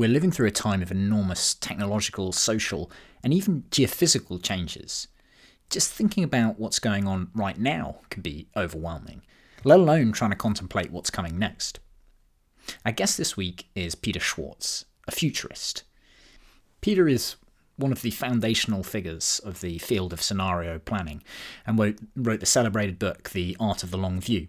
We're living through a time of enormous technological, social, and even geophysical changes. Just thinking about what's going on right now can be overwhelming, let alone trying to contemplate what's coming next. Our guest this week is Peter Schwartz, a futurist. Peter is one of the foundational figures of the field of scenario planning and wrote the celebrated book, The Art of the Long View.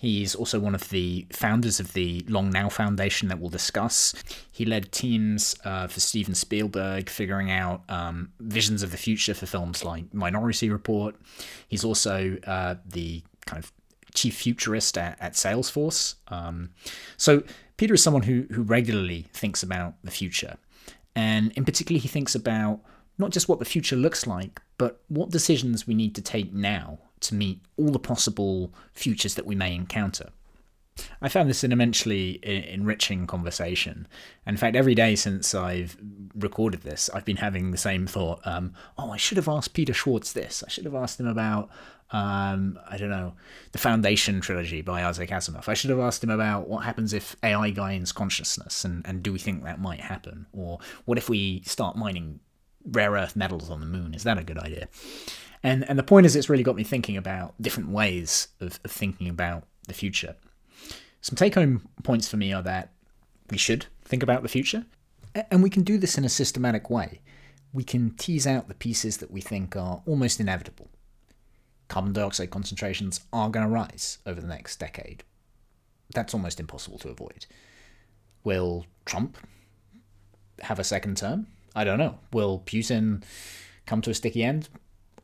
He's also one of the founders of the Long Now Foundation that we'll discuss. He led teams uh, for Steven Spielberg figuring out um, visions of the future for films like Minority Report. He's also uh, the kind of chief futurist at, at Salesforce. Um, so Peter is someone who who regularly thinks about the future, and in particular, he thinks about not just what the future looks like, but what decisions we need to take now to meet all the possible futures that we may encounter. I found this an immensely enriching conversation. In fact, every day since I've recorded this, I've been having the same thought. Um, oh, I should have asked Peter Schwartz this. I should have asked him about, um, I don't know, the Foundation trilogy by Isaac Asimov. I should have asked him about what happens if AI gains consciousness, and, and do we think that might happen? Or what if we start mining rare earth metals on the moon? Is that a good idea? And and the point is, it's really got me thinking about different ways of, of thinking about the future. Some take home points for me are that we should think about the future, and we can do this in a systematic way. We can tease out the pieces that we think are almost inevitable. Carbon dioxide concentrations are going to rise over the next decade. That's almost impossible to avoid. Will Trump have a second term? I don't know. Will Putin come to a sticky end?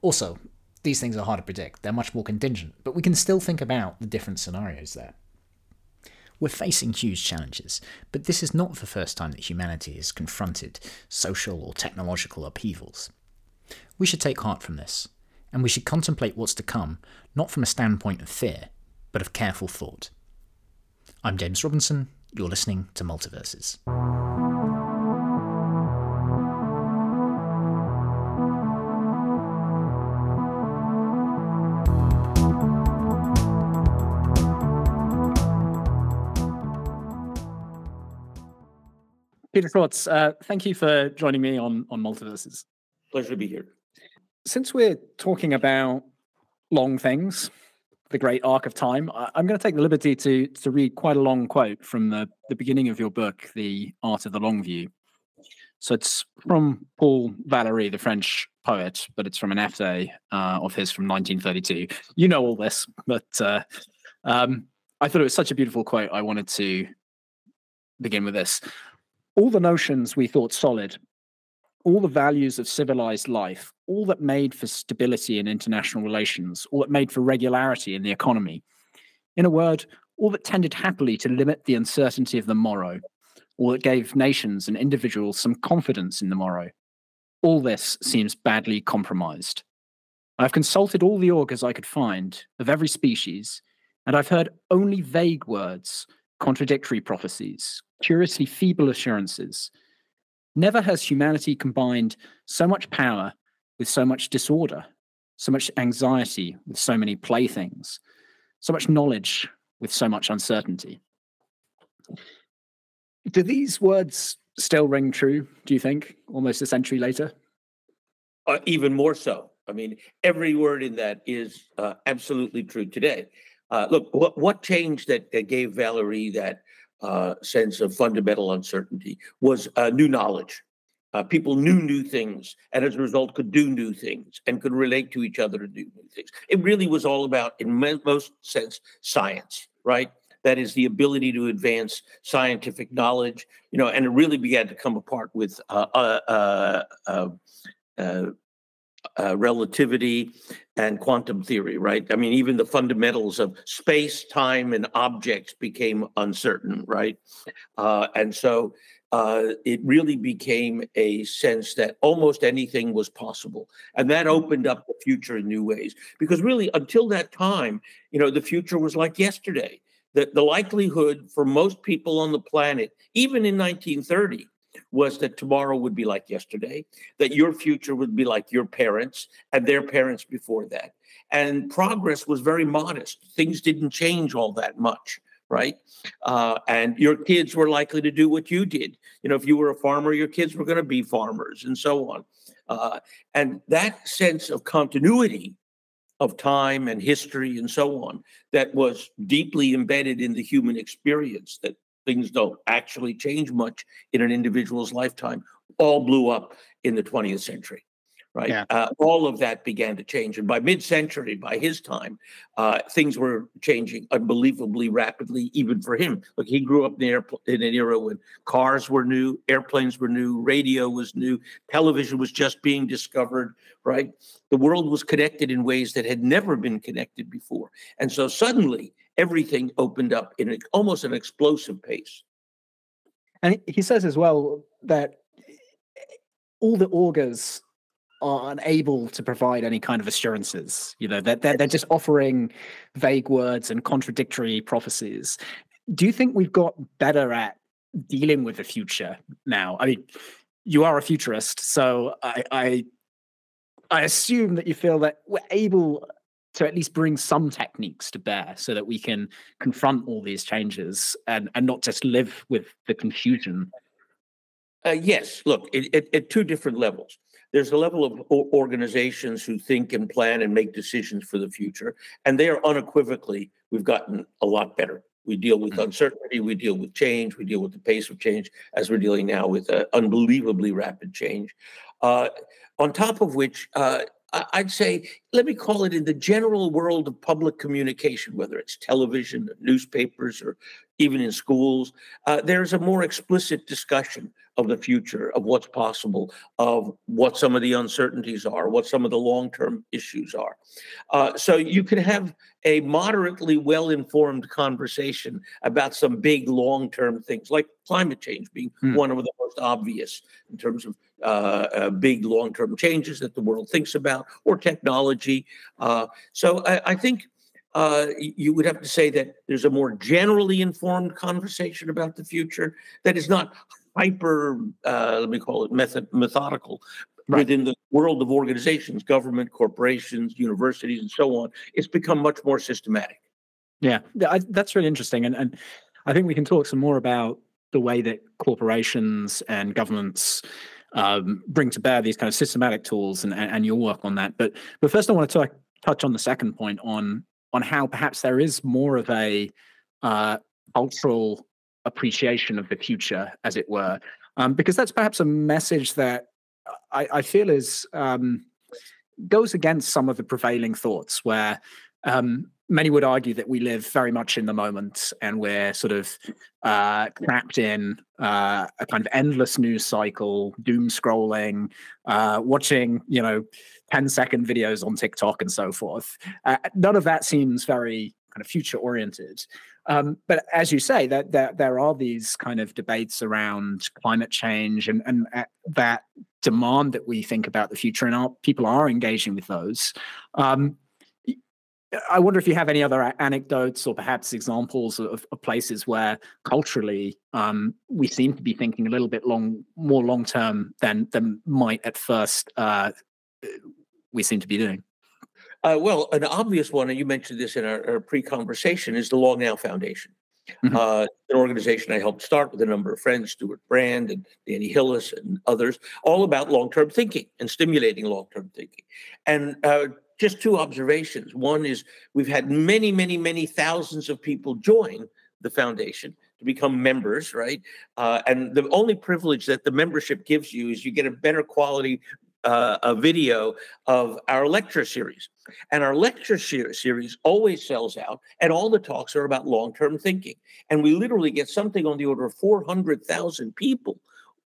Also, these things are hard to predict, they're much more contingent, but we can still think about the different scenarios there. We're facing huge challenges, but this is not the first time that humanity has confronted social or technological upheavals. We should take heart from this, and we should contemplate what's to come, not from a standpoint of fear, but of careful thought. I'm James Robinson, you're listening to Multiverses. Peter Schwartz, uh, thank you for joining me on on Multiverses. Pleasure to be here. Since we're talking about long things, the great arc of time, I, am going to take the liberty to to read quite a long quote from the the beginning of your book, The Art of the Long View. So it's from Paul Valéry, the French poet, but it's from an essay uh, of his from 1932. You know all this, but uh, um, I thought it was such a beautiful quote. I wanted to begin with this all the notions we thought solid, all the values of civilized life, all that made for stability in international relations, all that made for regularity in the economy. In a word, all that tended happily to limit the uncertainty of the morrow, all that gave nations and individuals some confidence in the morrow. All this seems badly compromised. I've consulted all the augurs I could find of every species, and I've heard only vague words, contradictory prophecies, curiously feeble assurances. Never has humanity combined so much power with so much disorder, so much anxiety with so many playthings, so much knowledge with so much uncertainty. Do these words still ring true, do you think, almost a century later? Uh, even more so. I mean, every word in that is uh, absolutely true today. Uh, look, what, what changed that, that gave Valéry that uh, sense of fundamental uncertainty was uh, new knowledge. Uh, people knew new things and as a result could do new things and could relate to each other to do new things. It really was all about, in most sense, science, right? That is the ability to advance scientific knowledge, you know, and it really began to come apart with uh, uh, uh, uh, relativity and quantum theory, right? I mean, even the fundamentals of space, time, and objects became uncertain, right? Uh, and so uh, it really became a sense that almost anything was possible. And that opened up the future in new ways. Because really, until that time, you know, the future was like yesterday. The, the likelihood for most people on the planet, even in 1930, was that tomorrow would be like yesterday, that your future would be like your parents and their parents before that. And progress was very modest. Things didn't change all that much right? Uh, and your kids were likely to do what you did. You know, if you were a farmer, your kids were going to be farmers, and so on. Uh, and that sense of continuity of time and history and so on that was deeply embedded in the human experience that things don't actually change much in an individual's lifetime all blew up in the 20th century right? Yeah. Uh, all of that began to change. And by mid century, by his time, uh, things were changing unbelievably rapidly, even for him. Look, he grew up in, in an era when cars were new, airplanes were new, radio was new, television was just being discovered, right? The world was connected in ways that had never been connected before. And so suddenly, everything opened up in an, almost an explosive pace. And he says as well that all the augurs are unable to provide any kind of assurances. You know, they're, they're, they're just offering vague words and contradictory prophecies. Do you think we've got better at dealing with the future now? I mean, you are a futurist, so I, I, I assume that you feel that we're able to at least bring some techniques to bear so that we can confront all these changes and, and not just live with the confusion. Uh, yes, look, it, it, at two different levels there's a level of organizations who think and plan and make decisions for the future, and they are unequivocally we've gotten a lot better. We deal with mm-hmm. uncertainty, we deal with change, we deal with the pace of change, as we're dealing now with uh, unbelievably rapid change. Uh, on top of which, uh, I'd say, let me call it in the general world of public communication, whether it's television, newspapers, or even in schools, uh, there's a more explicit discussion of the future, of what's possible, of what some of the uncertainties are, what some of the long term issues are. Uh, so you can have a moderately well informed conversation about some big long term things, like climate change being hmm. one of the most obvious in terms of uh, uh, big long term changes that the world thinks about, or technology. Uh, so I, I think uh, you would have to say that there's a more generally informed conversation about the future that is not hyper, uh, let me call it method, methodical right. within the world of organizations, government, corporations, universities, and so on. It's become much more systematic. Yeah, I, that's really interesting. And, and I think we can talk some more about the way that corporations and governments um, bring to bear these kind of systematic tools and, and your work on that. But but first, I want to talk, touch on the second point on on how perhaps there is more of a uh, cultural appreciation of the future, as it were, um, because that's perhaps a message that I, I feel is um, goes against some of the prevailing thoughts, where um, many would argue that we live very much in the moment and we're sort of uh, trapped in uh, a kind of endless news cycle, doom scrolling, uh, watching, you know, 10 second videos on TikTok and so forth. Uh, none of that seems very kind of future oriented. Um, but as you say, that, there are these kind of debates around climate change and, and uh, that demand that we think about the future, and our, people are engaging with those. Um, I wonder if you have any other anecdotes or perhaps examples of, of places where culturally um, we seem to be thinking a little bit long, more long term than than might at first uh, we seem to be doing? Uh, well, an obvious one, and you mentioned this in our, our pre-conversation, is the Long Now Foundation. Mm-hmm. Uh, an organization I helped start with a number of friends, Stewart Brand and Danny Hillis and others, all about long-term thinking and stimulating long-term thinking. And uh, just two observations. One is we've had many, many, many thousands of people join the foundation to become members, right? Uh, and the only privilege that the membership gives you is you get a better quality uh, a video of our lecture series. And our lecture series always sells out, and all the talks are about long term thinking. And we literally get something on the order of 400,000 people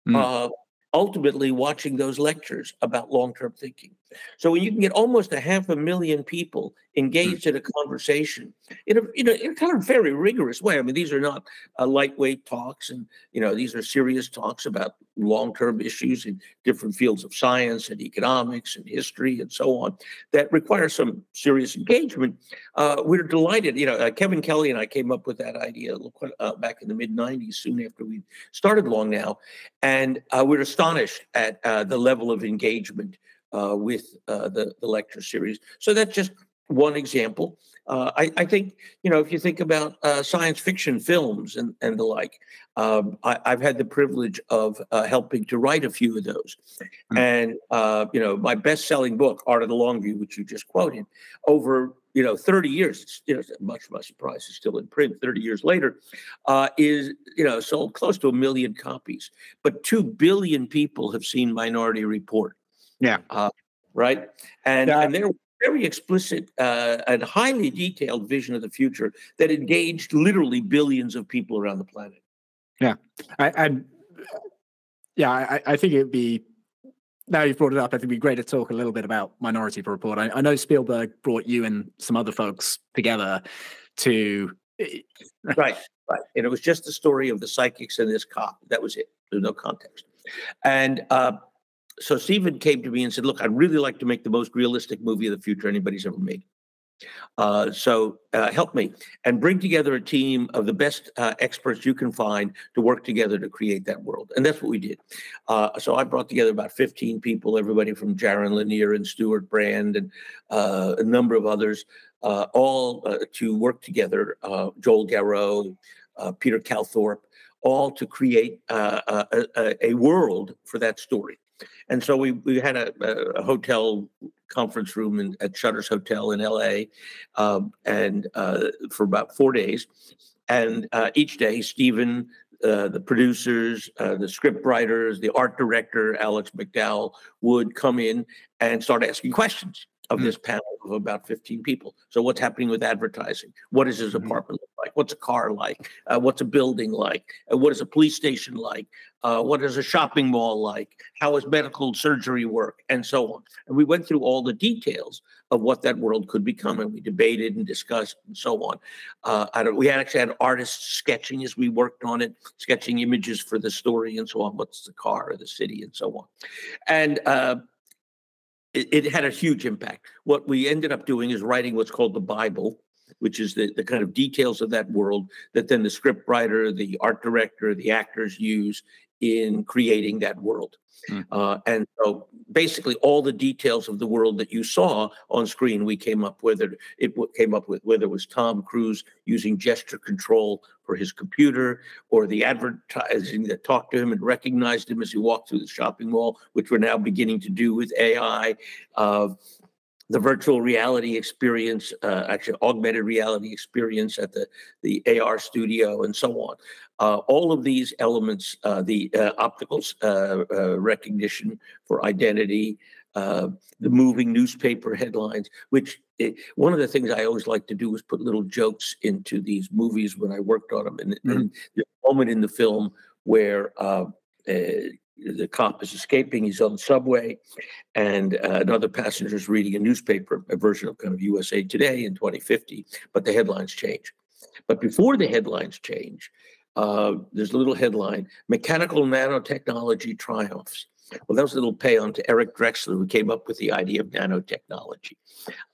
mm. uh, ultimately watching those lectures about long term thinking. So when you can get almost a half a million people hmm. engaged in a conversation in a, in a, in a kind of very rigorous way. I mean, these are not uh, lightweight talks, and you know, these are serious talks about long-term issues in different fields of science and economics and history and so on that require some serious engagement. Uh, we're delighted. You know, uh, Kevin Kelly and I came up with that idea uh, back in the mid '90s, soon after we started Long Now, and uh, we're astonished at uh, the level of engagement uh, with uh, the, the lecture series. So that's just one example. Uh, I, I, think you know if you think about uh, science fiction films and, and the like, um, I, have had the privilege of uh, helping to write a few of those, mm-hmm. and uh, you know my best-selling book, Art of the Long View, which you just quoted, over you know 30 years, you know much to my surprise, is still in print 30 years later, uh, is you know sold close to a million copies, but two billion people have seen Minority Report. Yeah. Uh, right, and yeah. and there very explicit uh, and highly detailed vision of the future that engaged literally billions of people around the planet. Yeah, I, I yeah, I, I think it'd be now you've brought it up. I think it'd be great to talk a little bit about Minority Report. I, I know Spielberg brought you and some other folks together to right, right, and it was just the story of the psychics and this cop. That was it. There's no context, and uh, so Steven came to me and said, "Look, I'd really like to make the most realistic movie of the future anybody's ever made. Uh, so uh, help me and bring together a team of the best uh, experts you can find to work together to create that world. And that's what we did. Uh, so I brought together about 15 people, everybody from Jaron Lanier and Stewart Brand and uh, a number of others, uh, all to work together. Joel Garreau, Peter Calthorpe, all to create a, a world for that story. And so we we had a, a hotel conference room in, at Shutters Hotel in LA, um, and uh, for about four days. And uh, each day, Steven. uh, the producers, uh, the script writers, the art director, Alex McDowell, would come in and start asking questions of mm-hmm. this panel of about 15 people. So, what's happening with advertising? What does his mm-hmm. apartment look like? What's a car like? Uh, what's a building like? Uh, what is a police station like? Uh, what is a shopping mall like? How does medical surgery work? And so on. And we went through all the details of what that world could become, and we debated and discussed and so on. Uh, we actually had artists sketching as we worked on it, sketching images for the story and so on. What's the car or the city and so on. And uh, it, it had a huge impact. What we ended up doing is writing what's called the Bible, which is the, the kind of details of that world that then the script writer, the art director, the actors use in creating that world. Mm. Uh, and so basically all the details of the world that you saw on screen, we came up with it. It came up with whether it was Tom Cruise using gesture control for his computer or the advertising that talked to him and recognized him as he walked through the shopping mall, which we're now beginning to do with AI. Uh, the virtual reality experience, uh, actually augmented reality experience at the, the AR studio and so on. Uh, all of these elements, uh, the uh, optical uh, uh, recognition for identity, the moving newspaper headlines, which it, one of the things I always like to do is put little jokes into these movies when I worked on them. And, mm-hmm. and the moment in the film where the cop is escaping. He's on the subway, and uh, another passenger is reading a newspaper, a version of kind of USA Today in 2050, but the headlines change. But before the headlines change, uh, there's a little headline Mechanical Nanotechnology Triumphs. Well, that was a little pay on to Eric Drexler, who came up with the idea of nanotechnology.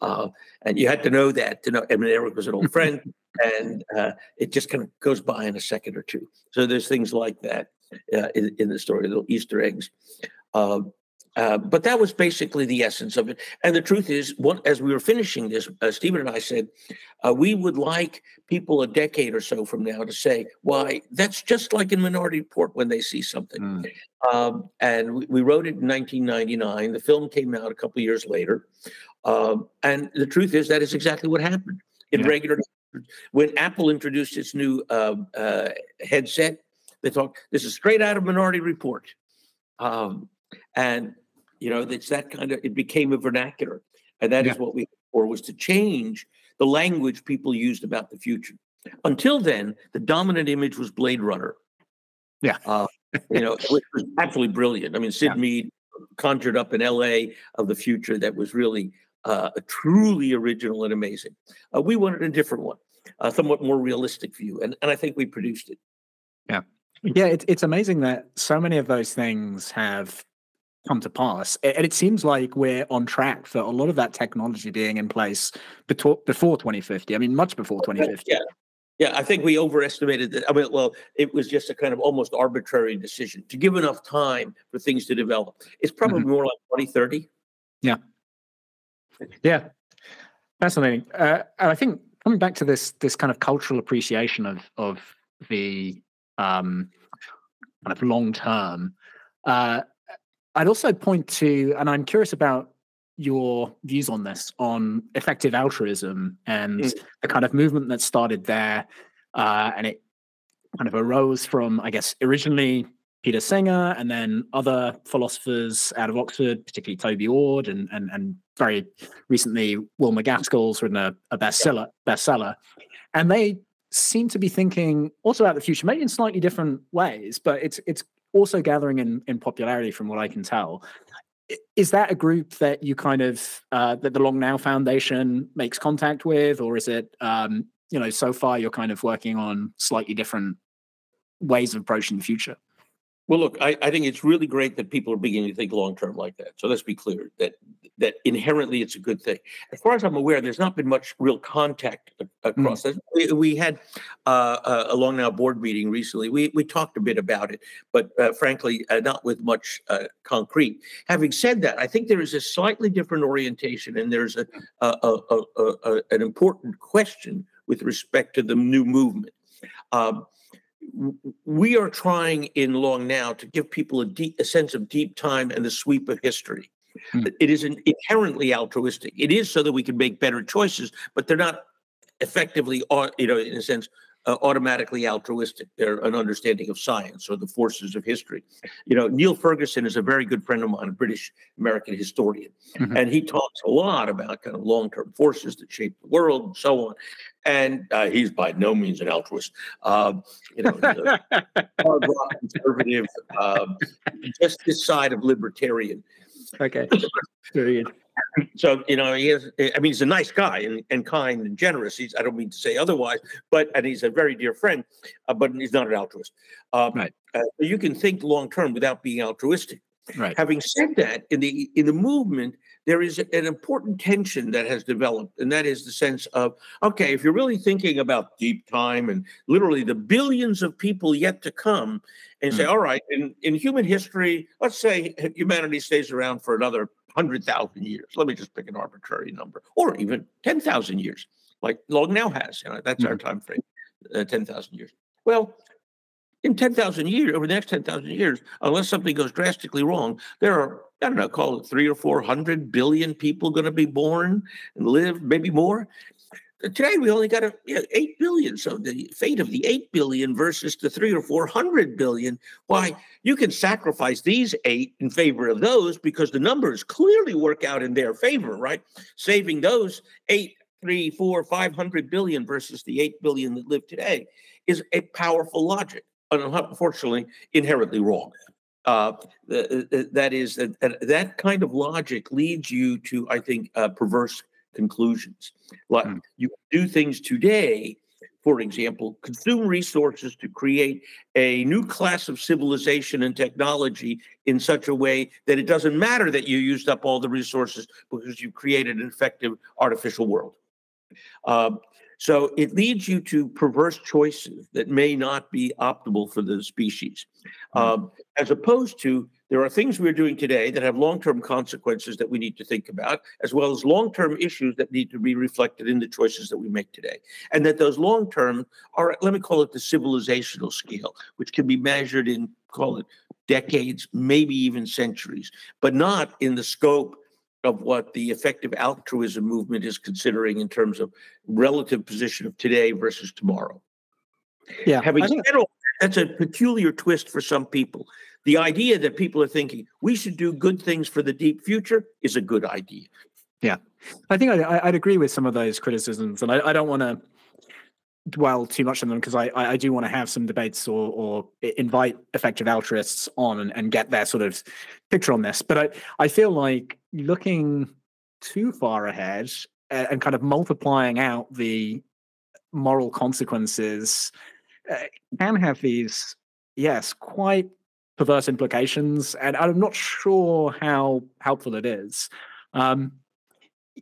Uh, and you had to know that to know. I mean, Eric was an old friend, and uh, it just kind of goes by in a second or two. So there's things like that uh, in, in, the story, little Easter eggs. Uh, uh, but that was basically the essence of it. And the truth is, what, as we were finishing this, uh, Steven and I said, uh, we would like people a decade or so from now to say, why, that's just like in Minority Report when they see something. Mm. Um, and we, we, wrote it in 1999. The film came out a couple years later. Um, and the truth is, that is exactly what happened in yeah. regular. When Apple introduced its new uh, uh, headset, they talk. this is straight out of Minority Report, um, and you know it's that kind of. It became a vernacular, and that yeah. is what we for was to change the language people used about the future. Until then, the dominant image was Blade Runner. Yeah, uh, you know, which was absolutely brilliant. I mean, Sid yeah. Mead conjured up an L.A. of the future that was really uh, a truly original and amazing. Uh, we wanted a different one, a somewhat more realistic view, and, and I think we produced it. Yeah. Yeah, it's it's amazing that so many of those things have come to pass, and it seems like we're on track for a lot of that technology being in place before before 2050. I mean, much before 2050. Yeah. Yeah, I think we overestimated that. I mean, well, it was just a kind of almost arbitrary decision to give enough time for things to develop. It's probably mm-hmm. more like 2030. Yeah. Yeah. Fascinating. Uh, and I think coming back to this this kind of cultural appreciation of of the um, kind of long term, uh, I'd also point to, and I'm curious about your views on this, on effective altruism and mm. the kind of movement that started there, uh, and it kind of arose from, I guess, originally Peter Singer and then other philosophers out of Oxford, particularly Toby Ord and and, and very recently Will MacAskill's written a, a bestseller bestseller, and they seem to be thinking also about the future, maybe in slightly different ways, but it's it's also gathering in in popularity from what I can tell. Is that a group that you kind of uh, that the Long Now Foundation makes contact with, or is it um, you know so far you're kind of working on slightly different ways of approaching the future? Well, look, I, I, think it's really great that people are beginning to think long term like that. So let's be clear that that inherently it's a good thing. As far as I'm aware, there's not been much real contact across. Mm. We, we, had uh, a long now board meeting recently. We we talked a bit about it, but uh, frankly, uh, not with much uh, concrete. Having said that, I think there is a slightly different orientation, and there's a, a, a, a an important question with respect to the new movement. Um, we are trying in long now to give people a, deep, a sense of deep time and the sweep of history. Hmm. It is inherently altruistic. It is so that we can make better choices, but they're not effectively, you know, in a sense, uh, automatically altruistic. They're an understanding of science or the forces of history. You know, Niall Ferguson is a very good friend of mine, a British American historian, mm-hmm. and he talks a lot about kind of long term forces that shape the world and so on. And uh, he's by no means an altruist. Uh, you know, hard rock conservative, um, just this side of libertarian. Okay. so you know he is i mean he's a nice guy and, and kind and generous. He's i don't mean to say otherwise but and he's a very dear friend uh, but he's not an altruist. Um, right. uh, you can think long term without being altruistic. Right. Having said that in the in the movement there is an important tension that has developed and that is the sense of okay if you're really thinking about deep time and literally the billions of people yet to come and mm. say all right in, in human history let's say humanity stays around for another 100,000 years. Let me just pick an arbitrary number, or even 10,000 years, like Long Now has. You know, that's mm-hmm. our time frame, uh, 10,000 years. Well, in 10,000 years, over the next 10,000 years, unless something goes drastically wrong, there are, I don't know, call it three or 400 billion people going to be born and live, maybe more. Today we only got a, you know, eight billion. So the fate of the eight billion versus the three or four hundred billion. Why you can sacrifice these eight in favor of those because the numbers clearly work out in their favor, right? Saving those eight, three, four, five hundred billion versus the eight billion that live today is a powerful logic. Unfortunately, inherently wrong. Uh, that is that, that kind of logic leads you to, I think, uh, perverse conclusions. Like mm. you do things today, for example, consume resources to create a new class of civilization and technology in such a way that it doesn't matter that you used up all the resources because you created an effective artificial world. Um, so it leads you to perverse choices that may not be optimal for the species, mm. um, as opposed to there are things we're doing today that have long term consequences that we need to think about, as well as long term issues that need to be reflected in the choices that we make today. And that those long term are, let me call it the civilizational scale, which can be measured in, call it decades, maybe even centuries, but not in the scope of what the effective altruism movement is considering in terms of relative position of today versus tomorrow. Yeah. Having said all that's a peculiar twist for some people. The idea that people are thinking we should do good things for the deep future is a good idea. Yeah, I think I, would agree with some of those criticisms, and I, I don't want to dwell too much on them because I, I do want to have some debates or, or invite effective altruists on and, and get their sort of picture on this. But I, I feel like looking too far ahead and kind of multiplying out the moral consequences uh, can have these, yes, quite perverse implications, and I'm not sure how helpful it is. Um,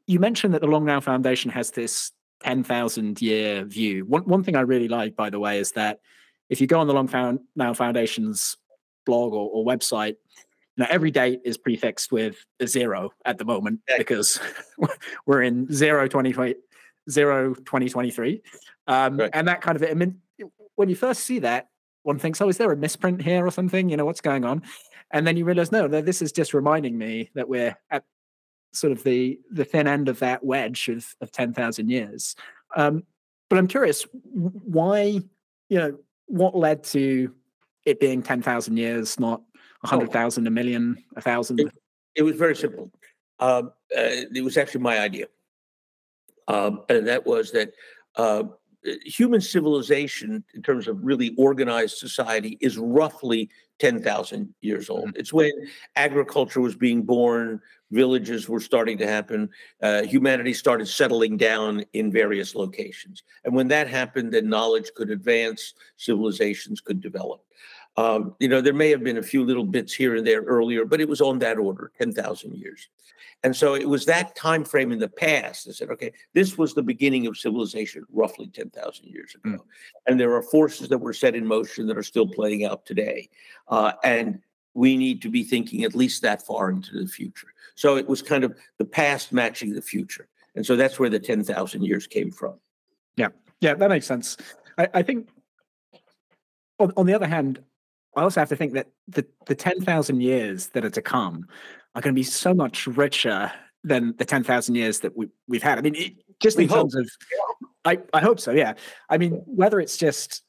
you mentioned that the Long Now Foundation has this 10,000 year view. One, one thing I really like, by the way, is that if you go on the Long Now Foundation's blog or, or website, know, every date is prefixed with a zero at the moment because we're in zero 2020, zero 2023. Um, right. And that kind of, I mean, when you first see that, one thinks, oh, is there a misprint here or something? You know, what's going on? And then you realize, no, this is just reminding me that we're at sort of the the thin end of that wedge of, of 10,000 years. Um, but I'm curious, why, you know, what led to it being 10,000 years, not 100,000, oh, a million, a thousand? It, it was very simple. Um, uh, it was actually my idea. Um, and that was that uh, human civilization, in terms of really organized society, is roughly 10,000 years old. Mm-hmm. It's when agriculture was being born, villages were starting to happen, uh, humanity started settling down in various locations. And when that happened, then knowledge could advance, civilizations could develop. Um, you know, there may have been a few little bits here and there earlier, but it was on that order, 10,000 years. And so it was that time frame in the past that said, okay, this was the beginning of civilization roughly 10,000 years ago. Mm. And there are forces that were set in motion that are still playing out today. Uh, and we need to be thinking at least that far into the future. So it was kind of the past matching the future. And so that's where the 10,000 years came from. Yeah. Yeah, that makes sense. I, I think, on, on the other hand, I also have to think that the, the 10,000 years that are to come are going to be so much richer than the 10,000 years that we, we've had. I mean, it, just we in hope. terms of, I, I hope so, yeah. I mean, whether it's just,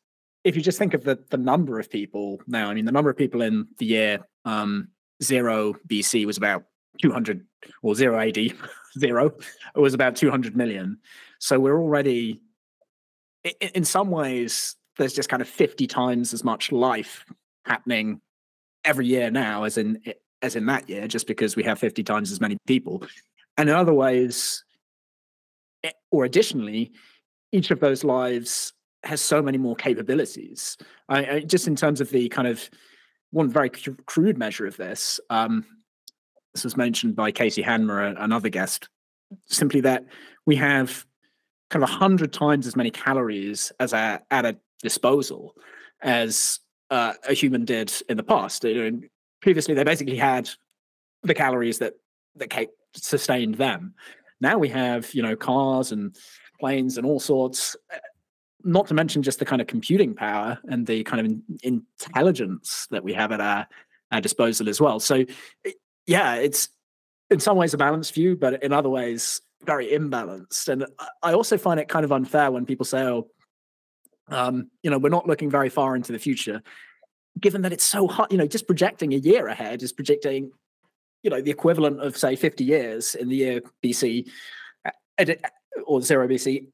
if you just think of the, the number of people now, I mean, the number of people in the year um, zero BC was about 200, or zero AD, zero, it was about 200 million. So we're already, in, in some ways, there's just kind of 50 times as much life happening every year now as in as in that year, just because we have 50 times as many people. And in other ways, eh, or additionally, each of those lives has so many more capabilities. I, I, just in terms of the kind of one very crude measure of this, um, this was mentioned by Casey Handmer another guest, simply that we have kind of a hundred times as many calories as a, at a disposal as uh, a human did in the past. You know, previously, they basically had the calories that that sustained them. Now we have you know cars and planes and all sorts. Uh, not to mention just the kind of computing power and the kind of in, intelligence that we have at our, our disposal as well. So, yeah, it's in some ways a balanced view, but in other ways very imbalanced. And I also find it kind of unfair when people say, "Oh, um, you know, we're not looking very far into the future, given that it's so hot. You know, just projecting a year ahead is projecting, you know, the equivalent of say 50 years in the year BC or zero BC.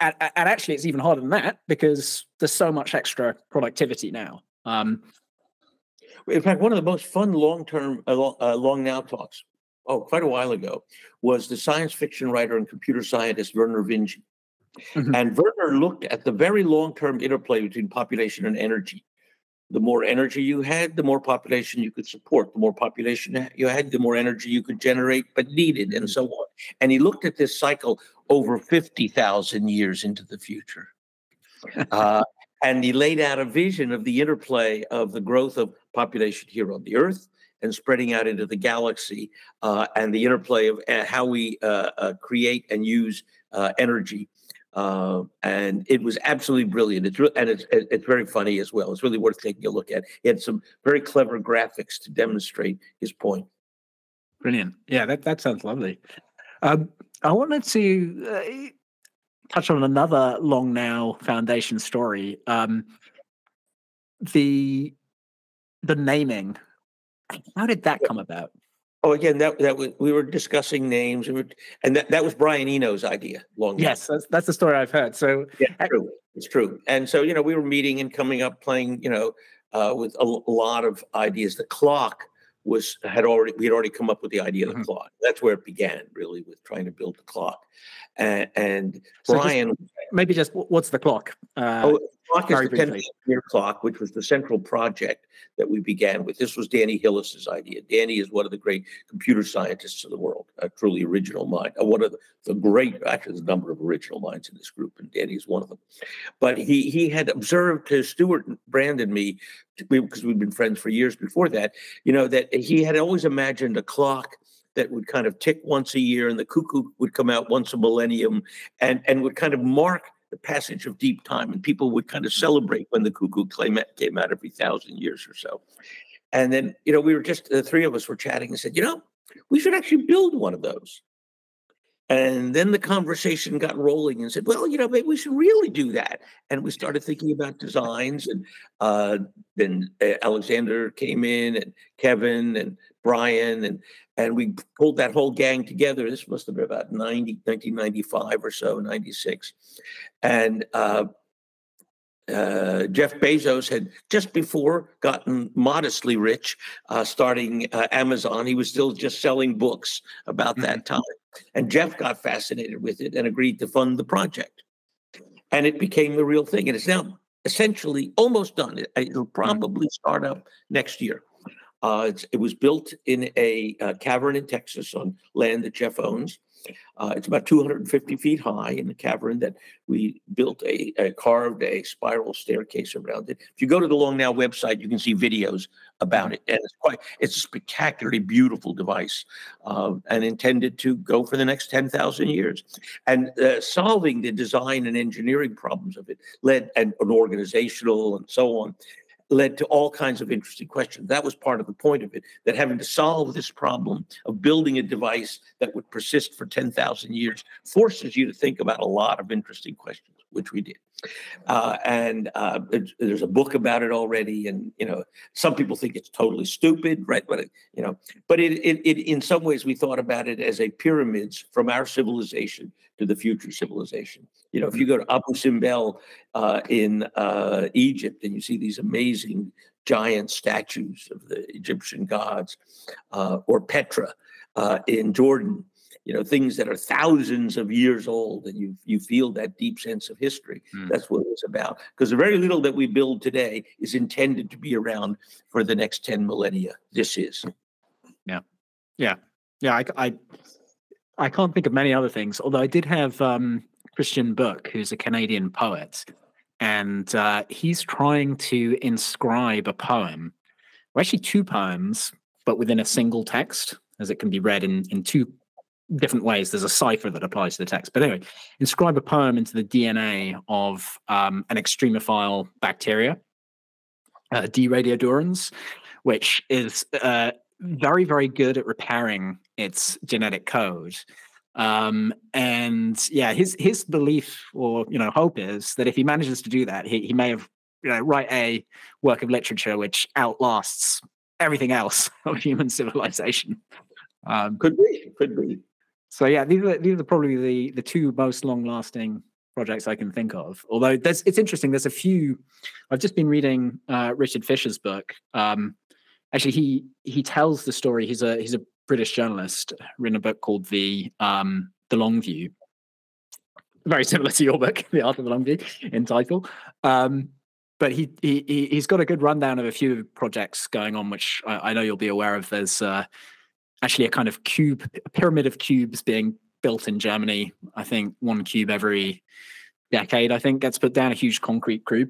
And, and actually, it's even harder than that because there's so much extra productivity now. Um, in fact, one of the most fun long-term, uh, uh, long now talks, oh, quite a while ago, was the science fiction writer and computer scientist Vernor Vinge. Mm-hmm. And Vernor looked at the very long term interplay between population and energy. The more energy you had, the more population you could support. The more population you had, the more energy you could generate, but needed, and so on. And he looked at this cycle over 50,000 years into the future. Uh, and he laid out a vision of the interplay of the growth of population here on the Earth and spreading out into the galaxy, uh, and the interplay of uh, how we uh, uh, create and use uh, energy uh, and it was absolutely brilliant. It's re- and it's it's very funny as well. It's really worth taking a look at. He had some very clever graphics to demonstrate his point. Brilliant. Yeah, that that sounds lovely. Um, I wanted to uh, touch on another Long Now Foundation story. Um, the the naming. How did that come about? Oh, again, that that was, we were discussing names, and, and that, that was Brian Eno's idea. Long yes, that's, that's the story I've heard. So yeah, it's true. It's true. And so you know, we were meeting and coming up, playing, you know, uh, with a, a, lot of ideas. The clock was had already we had already come up with the idea of the mm-hmm. clock. That's where it began, really, with trying to build the clock. And, and so Brian, just, maybe just what's the clock? Uh, oh, clock is the 10 year clock, which was the central project that we began with. This was Danny Hillis's idea. Danny is one of the great computer scientists of the world, a truly original mind, uh, one of the, the great, actually, there's a number of original minds in this group, and Danny is one of them. But he he had observed to Stewart Brand and me, because we'd been friends for years before that, you know, that he had always imagined a clock that would kind of tick once a year and the cuckoo would come out once a millennium and, and would kind of mark the passage of deep time, and people would kind of celebrate when the cuckoo came out every thousand years or so. And then, you know, we were just the three of us were chatting and said, you know, we should actually build one of those. And then the conversation got rolling and said, well, you know, maybe we should really do that. And we started thinking about designs. And uh, then uh, Alexander came in and Kevin and Brian and and we pulled that whole gang together. This must have been about 90, 1995 or so, 96. And uh, uh, Jeff Bezos had just before gotten modestly rich, uh, starting uh, Amazon. He was still just selling books about that mm-hmm. time. And Jeff got fascinated with it and agreed to fund the project. And it became the real thing. And it's now essentially almost done. It, will mm-hmm. probably start up next year. Uh, it was built in a, a, uh, cavern in Texas on land that Jeff owns. Uh, it's about 250 feet high in the cavern that we built a, a, carved a spiral staircase around it. If you go to the Long Now website, you can see videos about it, and it's quite it's a spectacularly beautiful device, uh, and intended to go for the next 10,000 years. And uh, solving the design and engineering problems of it led and, and organizational and so on led to all kinds of interesting questions. That was part of the point of it, that having to solve this problem of building a device that would persist for 10,000 years forces you to think about a lot of interesting questions, which we did. Uh, and uh, there's a book about it already, and you know, some people think it's totally stupid, right? But it, you know, but it, it, it, in some ways, we thought about it as a pyramids from our civilization to the future civilization. You know, if you go to Abu Simbel uh, in uh, Egypt and you see these amazing giant statues of the Egyptian gods, uh, or Petra uh, in Jordan, you know things that are thousands of years old and you you feel that deep sense of history. Mm. that's what it's about. Because the very little that we build today is intended to be around for the next 10 millennia. This is. Yeah. Yeah. Yeah i i, I can't think of many other things although i did have um, Christian Bök who's a canadian poet and uh, he's trying to inscribe a poem or actually two poems but within a single text as it can be read in in two different ways. There's a cipher that applies to the text. But anyway, inscribe a poem into the DNA of um, an extremophile bacteria, uh, D. radiodurans, which is uh, very, very good at repairing its genetic code. Um, and yeah, his his belief or you know hope is that if he manages to do that, he, he may have you know write a work of literature which outlasts everything else of human civilization. Um, could be, could be. So yeah, these are these are probably the the two most long lasting projects I can think of. Although there's it's interesting. There's a few. I've just been reading uh, Richard Fisher's book. Um, actually, he he tells the story. He's a he's a British journalist. Written a book called the um, the Long View. Very similar to your book, The Art of the Long View, in title. Um, but he, he he's got a good rundown of a few projects going on, which I, I know you'll be aware of. There's uh, actually a kind of cube, a pyramid of cubes being built in Germany. I think one cube every decade, I think, gets put down, a huge concrete cube.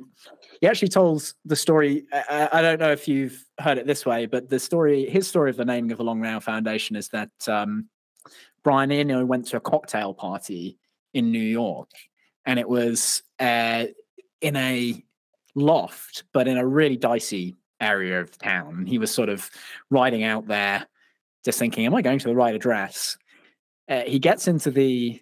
He actually tells the story. I, I, don't know if you've heard it this way, but the story, his story of the naming of the Long Now Foundation is that um, Brian Eno went to a cocktail party in New York, and it was uh, in a loft, but in a really dicey area of town. He was sort of riding out there just thinking, am I going to the right address? Uh, he gets into the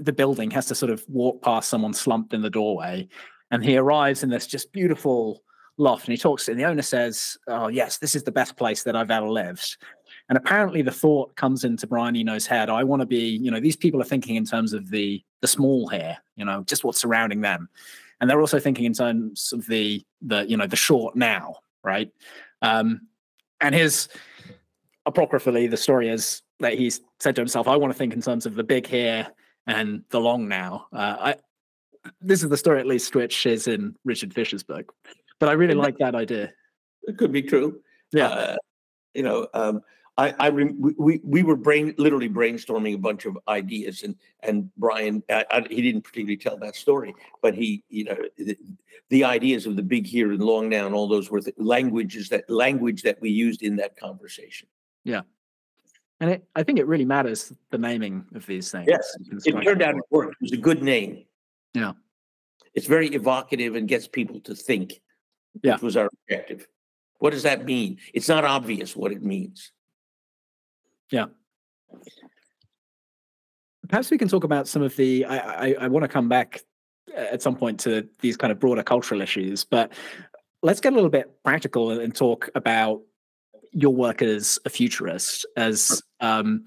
the building, has to sort of walk past someone slumped in the doorway, and he arrives in this just beautiful loft. And he talks, and the owner says, "Oh yes, this is the best place that I've ever lived." And apparently, the thought comes into Brian Eno's head: I want to be, you know, these people are thinking in terms of the the small here, you know, just what's surrounding them, and they're also thinking in terms of the the you know the short now, right? Um, and his apocryphally, the story is that he's said to himself, "I want to think in terms of the big here and the long now." Uh, I this is the story at least which is in Richard Fisher's book. But I really like that idea. It could be true. Yeah. Uh, you know, um, I, I we we were brain literally brainstorming a bunch of ideas, and and Brian I, I, he didn't particularly tell that story, but he you know the, the ideas of the big here and long now and all those were the languages that language that we used in that conversation. Yeah, and it, I think it really matters the naming of these things. Yes, it turned out it worked. It was a good name. Yeah, it's very evocative and gets people to think. Yeah, which was our objective. What does that mean? It's not obvious what it means. Yeah. Perhaps we can talk about some of the. I, I, I want to come back uh, at some point to these kind of broader cultural issues, but let's get a little bit practical and talk about your work as a futurist. As um,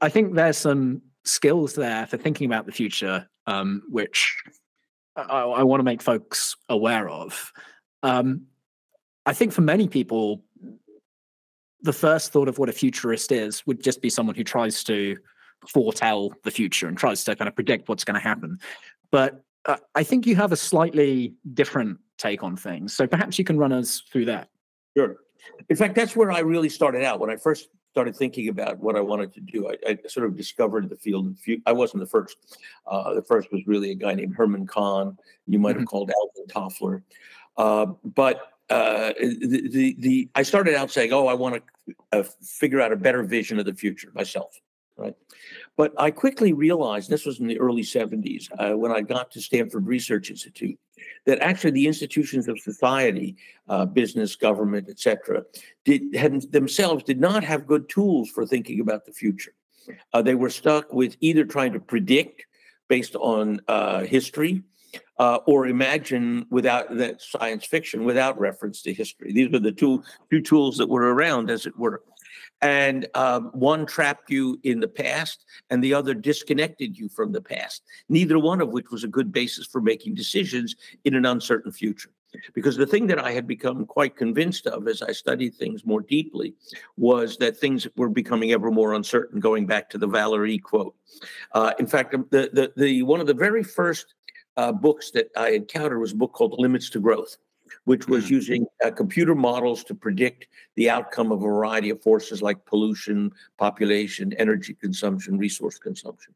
I think there's some skills there for thinking about the future, um, which I, I want to make folks aware of. Um, I think for many people, the first thought of what a futurist is would just be someone who tries to foretell the future and tries to kind of predict what's going to happen. But uh, I think you have a slightly different take on things. So perhaps you can run us through that. Sure. In fact, that's where I really started out. When I first started thinking about what I wanted to do, I, I sort of discovered the field. I wasn't the first. Uh, the first was really a guy named Herman Kahn. You might have mm-hmm. called Alvin Toffler. Uh, but uh, the, the, the I started out saying, "Oh, I want to uh, figure out a better vision of the future myself." Right, but I quickly realized this was in the early '70s uh, when I got to Stanford Research Institute that actually the institutions of society, uh, business, government, etc., did had themselves did not have good tools for thinking about the future. Uh, they were stuck with either trying to predict based on uh, history uh, or imagine without that science fiction without reference to history. These were the two two tools that were around, as it were. And um, one trapped you in the past, and the other disconnected you from the past. Neither one of which was a good basis for making decisions in an uncertain future. Because the thing that I had become quite convinced of as I studied things more deeply was that things were becoming ever more uncertain. Going back to the Valéry quote, uh, in fact, the, the the one of the very first uh, books that I encountered was a book called Limits to Growth, which was mm-hmm. using uh, computer models to predict the outcome of a variety of forces like pollution, population, energy consumption, resource consumption.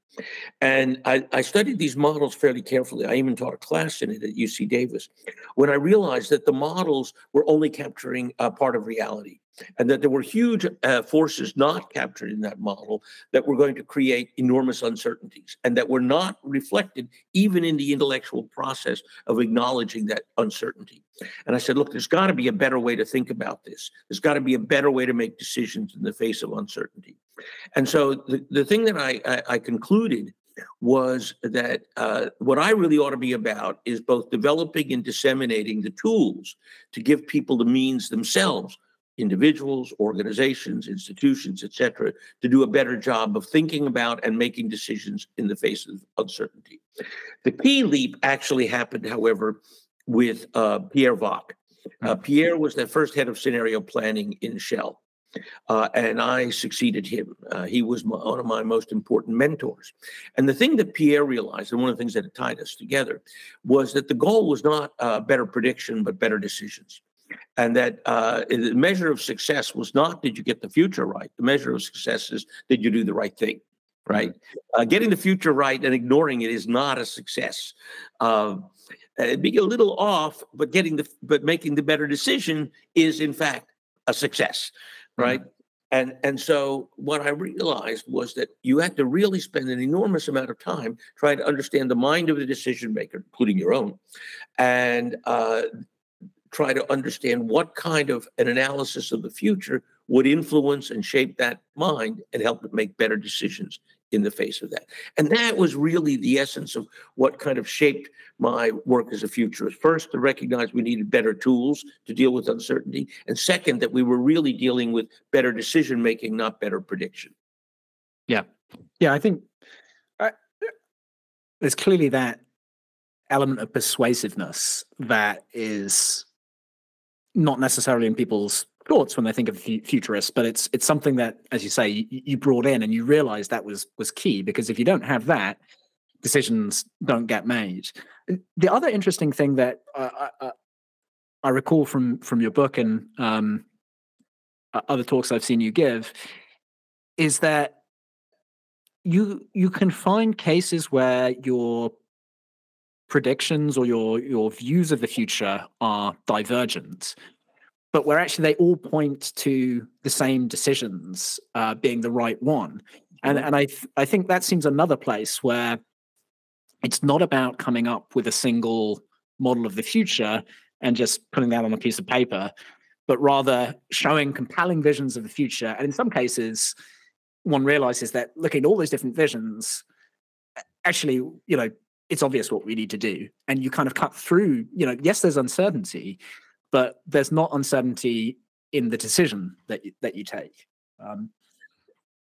And I, I studied these models fairly carefully. I even taught a class in it at UC Davis when I realized that the models were only capturing a part of reality and that there were huge uh, forces not captured in that model that were going to create enormous uncertainties and that were not reflected even in the intellectual process of acknowledging that uncertainty. And I said, look, there's got to be a better way to think about this. There's got to be a better way to make decisions in the face of uncertainty. And so the, the thing that I, I, I concluded was that uh, what I really ought to be about is both developing and disseminating the tools to give people the means themselves individuals, organizations, institutions, etc., to do a better job of thinking about and making decisions in the face of uncertainty. The key leap actually happened, however, with uh, Pierre Wack. Uh, hmm. Pierre was the first head of scenario planning in Shell. Uh, and I succeeded him. Uh, he was my, one of my most important mentors. And the thing that Pierre realized, and one of the things that tied us together, was that the goal was not uh, better prediction, but better decisions and that uh, the measure of success was not did you get the future right. The measure of success is did you do the right thing, right? Mm-hmm. Uh, getting the future right and ignoring it is not a success. Uh, being a little off, but getting the but making the better decision is in fact a success, right? Mm-hmm. And and so what I realized was that you had to really spend an enormous amount of time trying to understand the mind of the decision maker, including your own, and uh, try to understand what kind of an analysis of the future would influence and shape that mind and help it make better decisions in the face of that. And that was really the essence of what kind of shaped my work as a futurist. First, to recognize we needed better tools to deal with uncertainty. And second, that we were really dealing with better decision making, not better prediction. Yeah. Yeah. I think I, uh, there's clearly that element of persuasiveness that is not necessarily in people's thoughts when they think of futurists, but it's it's something that, as you say, you, you brought in and you realized that was was key because if you don't have that, decisions don't get made. The other interesting thing that I, I, I recall from from your book and um, other talks I've seen you give is that you you can find cases where your predictions or your your views of the future are divergent but where actually they all point to the same decisions uh, being the right one and and I th- I think that seems another place where it's not about coming up with a single model of the future and just putting that on a piece of paper, but rather showing compelling visions of the future. And in some cases, one realizes that looking at all those different visions, actually, you know, it's obvious what we need to do. And you kind of cut through, you know, yes, there's uncertainty, but there's not uncertainty in the decision that you, that you take. Um,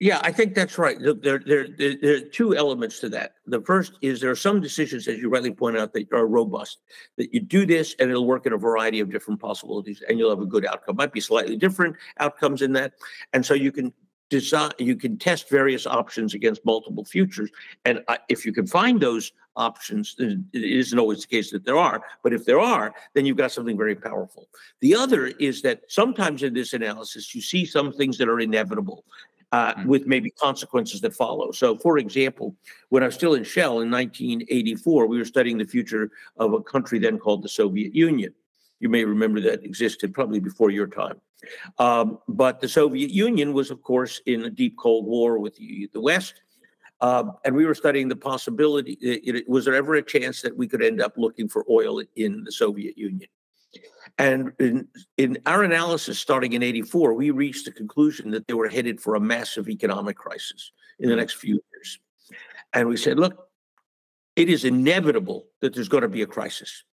yeah, I think that's right. There, there, there, there, are two elements to that. The first is there are some decisions, as you rightly point out, that are robust. That you do this and it'll work in a variety of different possibilities, and you'll have a good outcome. Might be slightly different outcomes in that, and so you can design, you can test various options against multiple futures. And if you can find those options, it isn't always the case that there are, but if there are, then you've got something very powerful. The other is that sometimes in this analysis, you see some things that are inevitable uh, mm-hmm. with maybe consequences that follow. So, for example, when I was still in Shell in 1984, we were studying the future of a country then called the Soviet Union. You may remember that existed probably before your time. Um, but the Soviet Union was, of course, in a deep Cold War with the, the West. Uh, and we were studying the possibility it, it, was there ever a chance that we could end up looking for oil in the Soviet Union? And in, in our analysis starting in 84, we reached the conclusion that they were headed for a massive economic crisis in the mm-hmm. next few years. And we said, look, it is inevitable that there's going to be a crisis.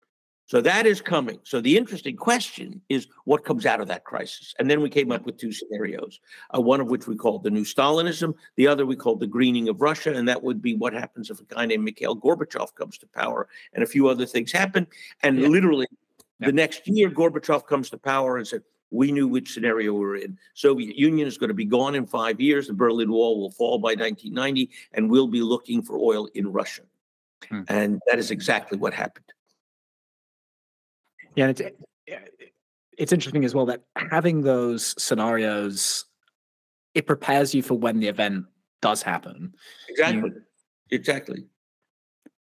So that is coming. So the interesting question is what comes out of that crisis? And then we came up with two scenarios, uh, one of which we called the new Stalinism, the other we called the greening of Russia. And that would be what happens if a guy named Mikhail Gorbachev comes to power and a few other things happen. And yeah. literally the next year, Gorbachev comes to power and said, we knew which scenario we were in. Soviet Union is going to be gone in five years. The Berlin Wall will fall by 1990, and we'll be looking for oil in Russia. Hmm. And that is exactly what happened. Yeah, it's it's interesting as well that having those scenarios, it prepares you for when the event does happen. Exactly. You, exactly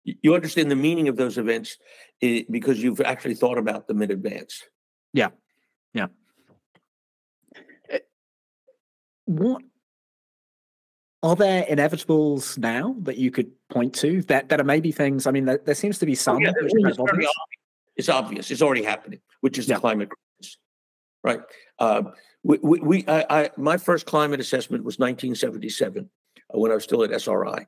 you understand the meaning of those events eh, because you've actually thought about them in advance. Yeah, yeah. Eh, what are there inevitables now that you could point to that that are maybe things? I mean, there, there seems to be oh, some. Oh, yeah, it's, obvious. it's, already happening, which is yeah. the climate crisis, right? Uh, we, we, we I, I, my first climate assessment was 1977 uh, when I was still at SRI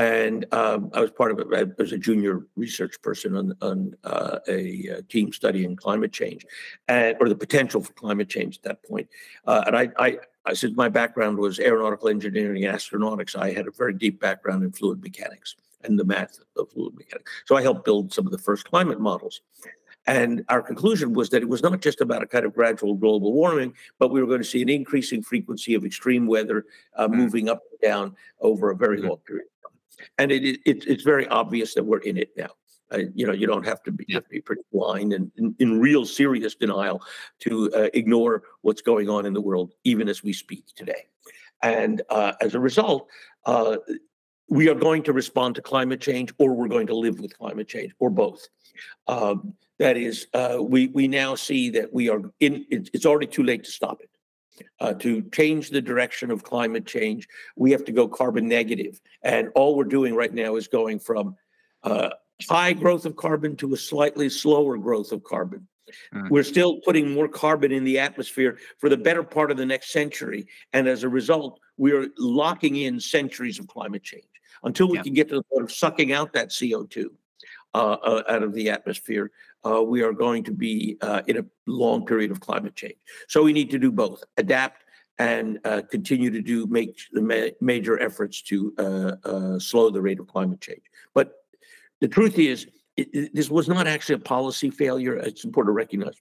and um, I was part of it as a junior research person on, on uh, a, a, team studying climate change, and or the potential for climate change at that point. Uh, and I, I, I said my background was aeronautical engineering and astronautics. I had a very deep background in fluid mechanics and the math of fluid mechanics. So I helped build some of the first climate models. And our conclusion was that it was not just about a kind of gradual global warming, but we were going to see an increasing frequency of extreme weather uh, mm. moving up and down over a very mm-hmm. long period and it, it, it's very obvious that we're in it now. Uh, you know, you don't have to be, yeah. to be pretty blind and in, in, real serious denial to uh, ignore what's going on in the world, even as we speak today. And uh, as a result, uh, we are going to respond to climate change, or we're going to live with climate change, or both. Um, that is, uh, we we now see that we are in. it's already too late to stop it uh, to change the direction of climate change, we have to go carbon negative. And all we're doing right now is going from uh, high growth of carbon to a slightly slower growth of carbon. Mm. We're still putting more carbon in the atmosphere for the better part of the next century. And as a result, we're locking in centuries of climate change until we yeah. can get to the point of sucking out that CO2 uh, uh, out of the atmosphere uh, we are going to be uh, in a long period of climate change. So we need to do both: adapt and uh, continue to do make the ma- major efforts to uh, uh, slow the rate of climate change. But the truth is, it, it, this was not actually a policy failure. It's important to recognize.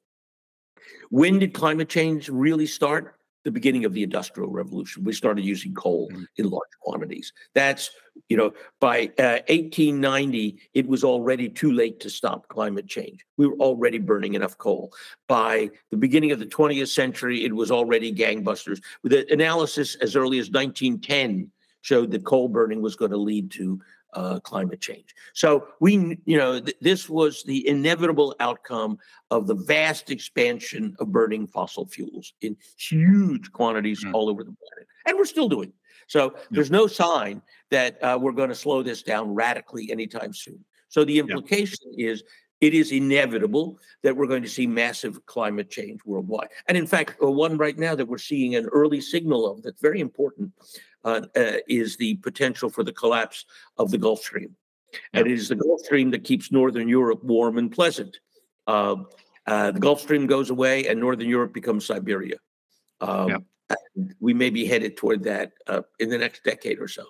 When did climate change really start? the beginning of the industrial revolution. We started using coal Mhm. in large quantities. That's, you know, by uh, 1890, it was already too late to stop climate change. We were already burning enough coal. By the beginning of the 20th century, it was already gangbusters. The analysis as early as 1910 showed that coal burning was going to lead to uh, climate change. So we, you know, th- this was the inevitable outcome of the vast expansion of burning fossil fuels in huge quantities Mm. all over the planet, and we're still doing. it. So there's no sign that uh, we're going to slow this down radically anytime soon. So the implication is it is inevitable that we're going to see massive climate change worldwide. And in fact, one right now that we're seeing an early signal of that's very important uh, uh, is the potential for the collapse of the Gulf Stream. And it is the Gulf Stream that keeps Northern Europe warm and pleasant. Uh, uh, the Gulf Stream goes away, and Northern Europe becomes Siberia. Um, Yep. and we may be headed toward that uh, in the next decade or so.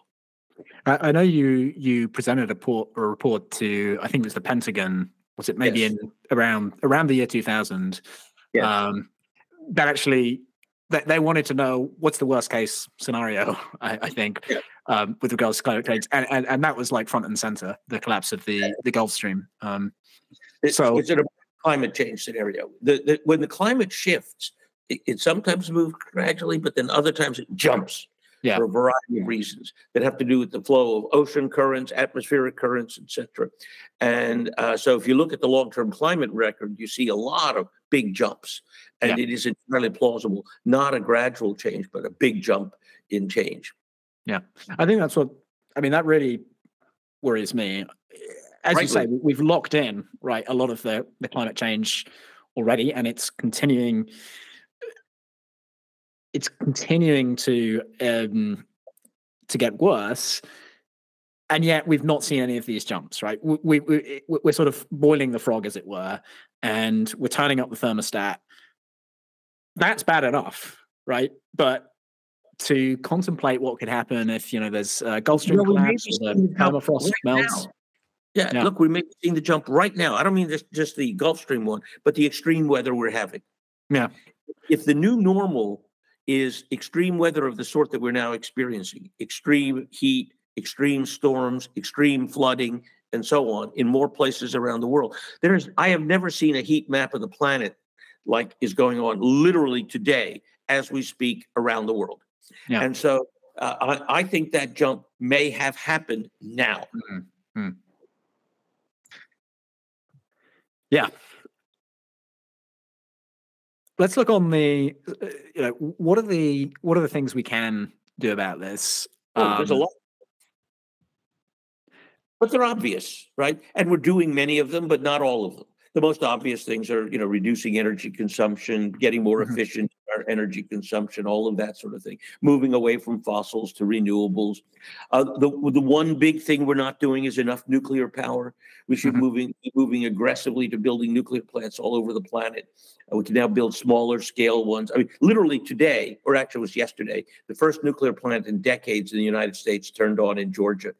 I, I know you you presented a report, a report to I think it was the Pentagon. Was it maybe Yes. in around around the year two thousand? Yes. Um, that actually they, they wanted to know what's the worst case scenario. I, I think Yeah. um, with regards to climate change, and, and and that was like front and center the collapse of the the Gulf Stream. Um, It's, So- it's a climate change scenario. The, the, when the climate shifts, it, it sometimes moves gradually, but then other times it jumps Yeah. for a variety of reasons that have to do with the flow of ocean currents, atmospheric currents, etc. And uh, so, if you look at the long-term climate record, you see a lot of big jumps, and Yeah. it is entirely plausible, not a gradual change, but a big jump in change. Yeah, I think that's what I mean. That really worries me. As you say, we- we've locked in right a lot of the the climate change already, and it's continuing. It's continuing to um, to get worse, and yet we've not seen any of these jumps. Right, we, we, we we're sort of boiling the frog, as it were, and we're turning up the thermostat. That's bad enough, right? But to contemplate what could happen if you know there's uh, Gulf Stream Well, collapse or the permafrost right melts. Yeah, Yeah. look, we may be seeing the jump right now. I don't mean just, just the Gulf Stream one, but the extreme weather we're having. Yeah. If the new normal is extreme weather of the sort that we're now experiencing, extreme heat, extreme storms, extreme flooding, and so on in more places around the world. There's I have never seen a heat map of the planet like is going on literally today as we speak around the world. Yeah. And so uh, I, I think that jump may have happened now. Let's look on the uh, you know what are the what are the things we can do about this? Oh, there's a Um, lot. But they're obvious, right? And we're doing many of them, but not all of them. The most obvious things are, you know, reducing energy consumption, getting more Mhm. efficient in our energy consumption, all of that sort of thing. Moving away from fossils to renewables. Uh, the the one big thing we're not doing is enough nuclear power. We should Mhm. moving be moving aggressively to building nuclear plants all over the planet. Uh, we can now build smaller scale ones. I mean, literally today, or actually it was yesterday, the first nuclear plant in decades in the United States turned on in Georgia.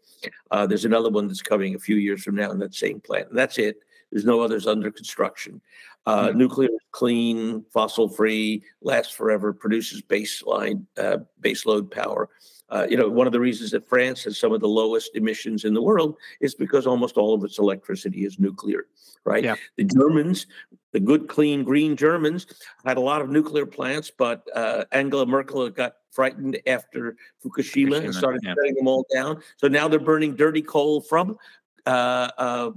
Uh, there's another one that's coming a few years from now in that same plant. And that's it. There's no others under construction. Uh, Hmm. Nuclear is clean, fossil free, lasts forever, produces baseline, uh, baseload power. Uh, you know, one of the reasons that France has some of the lowest emissions in the world is because almost all of its electricity is nuclear, right? Yeah. The Germans, the good, clean, green Germans, had a lot of nuclear plants, but uh, Angela Merkel got frightened after Fukushima, and started yeah. shutting them all down. So now they're burning dirty coal from uh,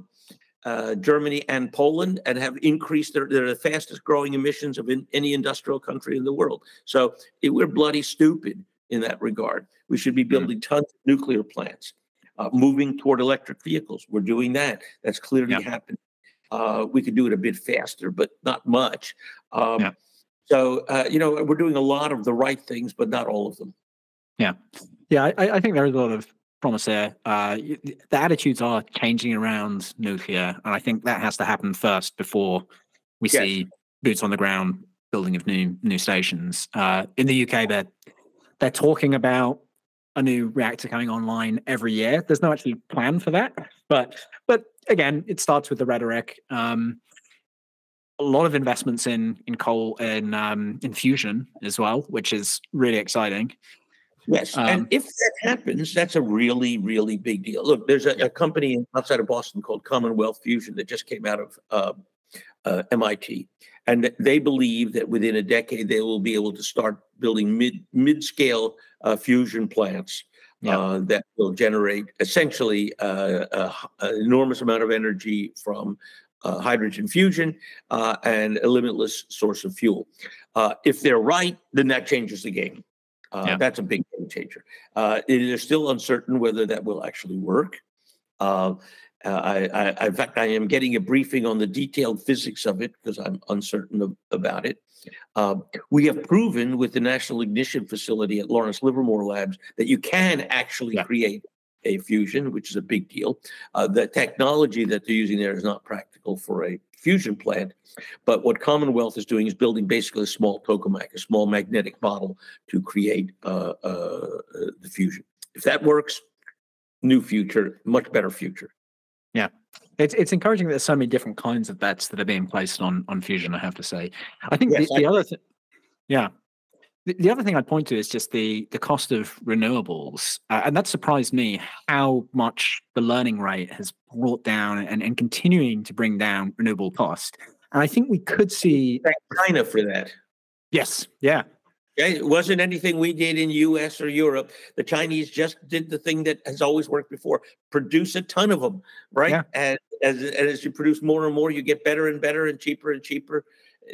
uh, Germany and Poland and have increased their, they're the fastest growing emissions of in, any industrial country in the world. So it, we're bloody stupid in that regard. We should be building tons of nuclear plants, uh, moving toward electric vehicles. We're doing that. That's clearly Yeah. happening. Uh, we could do it a bit faster, but not much. Um, Yeah. So, uh, you know, we're doing a lot of the right things, but not all of them. Yeah, Yeah. I I think there is a lot of promise there. Uh, the attitudes are changing around nuclear, and I think that has to happen first before we Yes. see boots on the ground building of new new stations. Uh, in the UK, they're they're talking about a new reactor coming online every year. There's no actually plan for that, but but again, it starts with the rhetoric. Um, a lot of investments in in coal in um, in fusion as well, which is really exciting. Yes, um, and if that happens, that's a really, really big deal. Look, there's a, a, company outside of Boston called Commonwealth Fusion that just came out of uh, uh, MIT, and they believe that within a decade they will be able to start building mid mid scale uh, fusion plants yeah. Uh, that will generate essentially uh, an enormous amount of energy from uh, hydrogen fusion uh, and a limitless source of fuel. Uh, if they're right, then that changes the game. Uh, yeah. That's a big game changer. Uh, it is still uncertain whether that will actually work. Uh, I, I, in fact, I am getting a briefing on the detailed physics of it because I'm uncertain of, about it. Um, we have proven with the National Ignition Facility at Lawrence Livermore Labs that you can actually yeah. create a fusion, which is a big deal. Uh, the technology that they're using there is not practical for a fusion plant. But what Commonwealth is doing is building basically a small tokamak, a small magnetic bottle to create uh, uh, uh, the fusion. If that works, new future, much better future. Yeah. It's it's encouraging that there's so many different kinds of bets that are being placed on on fusion. I have to say, I think yes, the, the I, other thing, yeah, the, the, other thing I'd point to is just the the cost of renewables, uh, and that surprised me how much the learning rate has brought down and, and continuing to bring down renewable cost. And I think we could see Thank China for that. Yes, yeah, Okay. it wasn't anything we did in US or Europe. The Chinese just did the thing that has always worked before: produce a ton of them, right? Yeah. And as as you produce more and more, you get better and better and cheaper and cheaper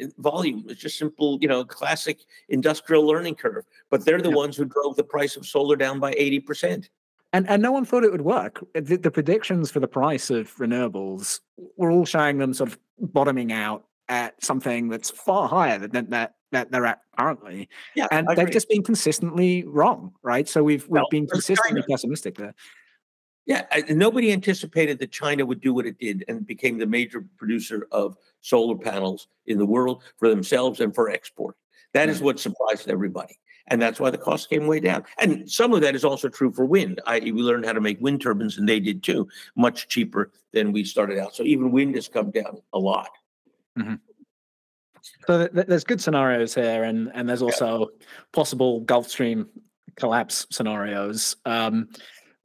Uh, volume. It's just simple, you know, classic industrial learning curve. But they're the ones who drove the price of solar down by 80%. And and no one thought it would work. Uh, the, the, predictions for the price of renewables were all showing them sort of bottoming out at something that's far higher than that that they're at currently. Yeah, and they've just been consistently wrong, right? So we've we've well, been consistently China. pessimistic there. Yeah, nobody anticipated that China would do what it did and became the major producer of solar panels in the world for themselves and for export. That is what surprised everybody. And that's why the cost came way down. And some of that is also true for wind. I, we learned how to make wind turbines, and they did too, much cheaper than we started out. So even wind has come down a lot. Mm-hmm. So th- there's good scenarios here, and and there's also yeah. possible Gulf Stream collapse scenarios. Um,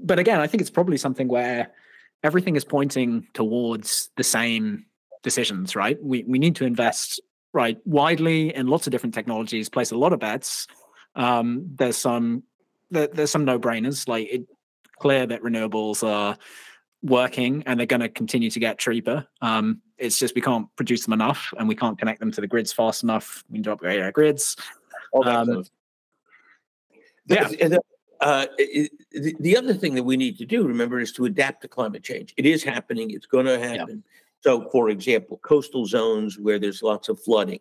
but again, I think it's probably something where everything is pointing towards the same decisions, right? We we need to invest right widely in lots of different technologies, place a lot of bets. Um, there's some there, there's some no brainers, like it clear that renewables are working and they're going to continue to get cheaper. Um, it's just we can't produce them enough and we can't connect them to the grids fast enough. We need to upgrade our grids. Um, yeah. Uh, it, the, the other thing that we need to do, remember, is to adapt to climate change. It is happening. It's going to happen. Yeah. So, for example, coastal zones where there's lots of flooding,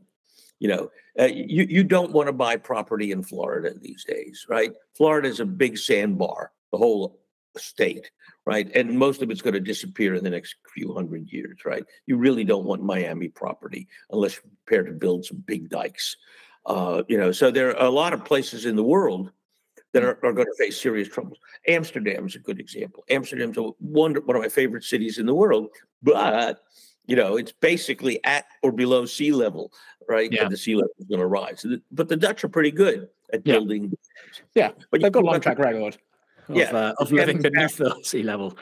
you know, uh, you you don't want to buy property in Florida these days, right? Florida is a big sandbar, the whole state, right? And most of it's going to disappear in the next few hundred years, right? You really don't want Miami property unless you're prepared to build some big dikes. Uh, you know, so there are a lot of places in the world that are, are going to face serious troubles. Amsterdam is a good example. Amsterdam's a one of my favorite cities in the world, but you know it's basically at or below sea level, right? Yeah. And the sea level is going to rise. But the Dutch are pretty good at yeah. building. Yeah, but they've got a long track record. Of, yeah, uh, of living beneath the sea level.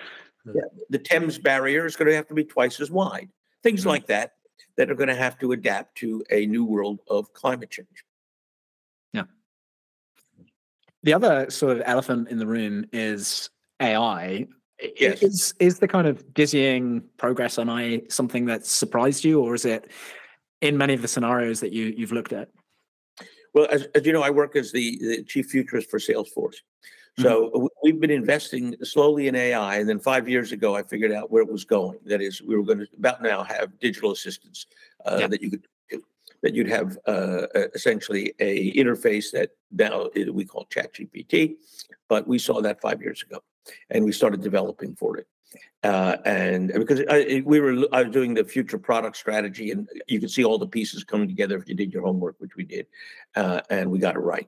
Yeah, the Thames barrier is going to have to be twice as wide. Things mm-hmm. like that that are going to have to adapt to a new world of climate change. The other sort of elephant in the room is AI. Yes. Is is the kind of dizzying progress on AI something that surprised you, or is it in many of the scenarios that you you've looked at? Well, as, as you know, I work as the, the chief futurist for Salesforce. So mm-hmm. we've been investing slowly in AI, and then five years ago, I figured out where it was going. That is, we were going to about now have digital assistants uh, yeah. that you could that you'd have uh, essentially a interface that now we call ChatGPT, but we saw that five years ago, and we started developing for it. Uh, and because I, we were I was doing the future product strategy, and you could see all the pieces coming together if you did your homework, which we did, uh, and we got it right.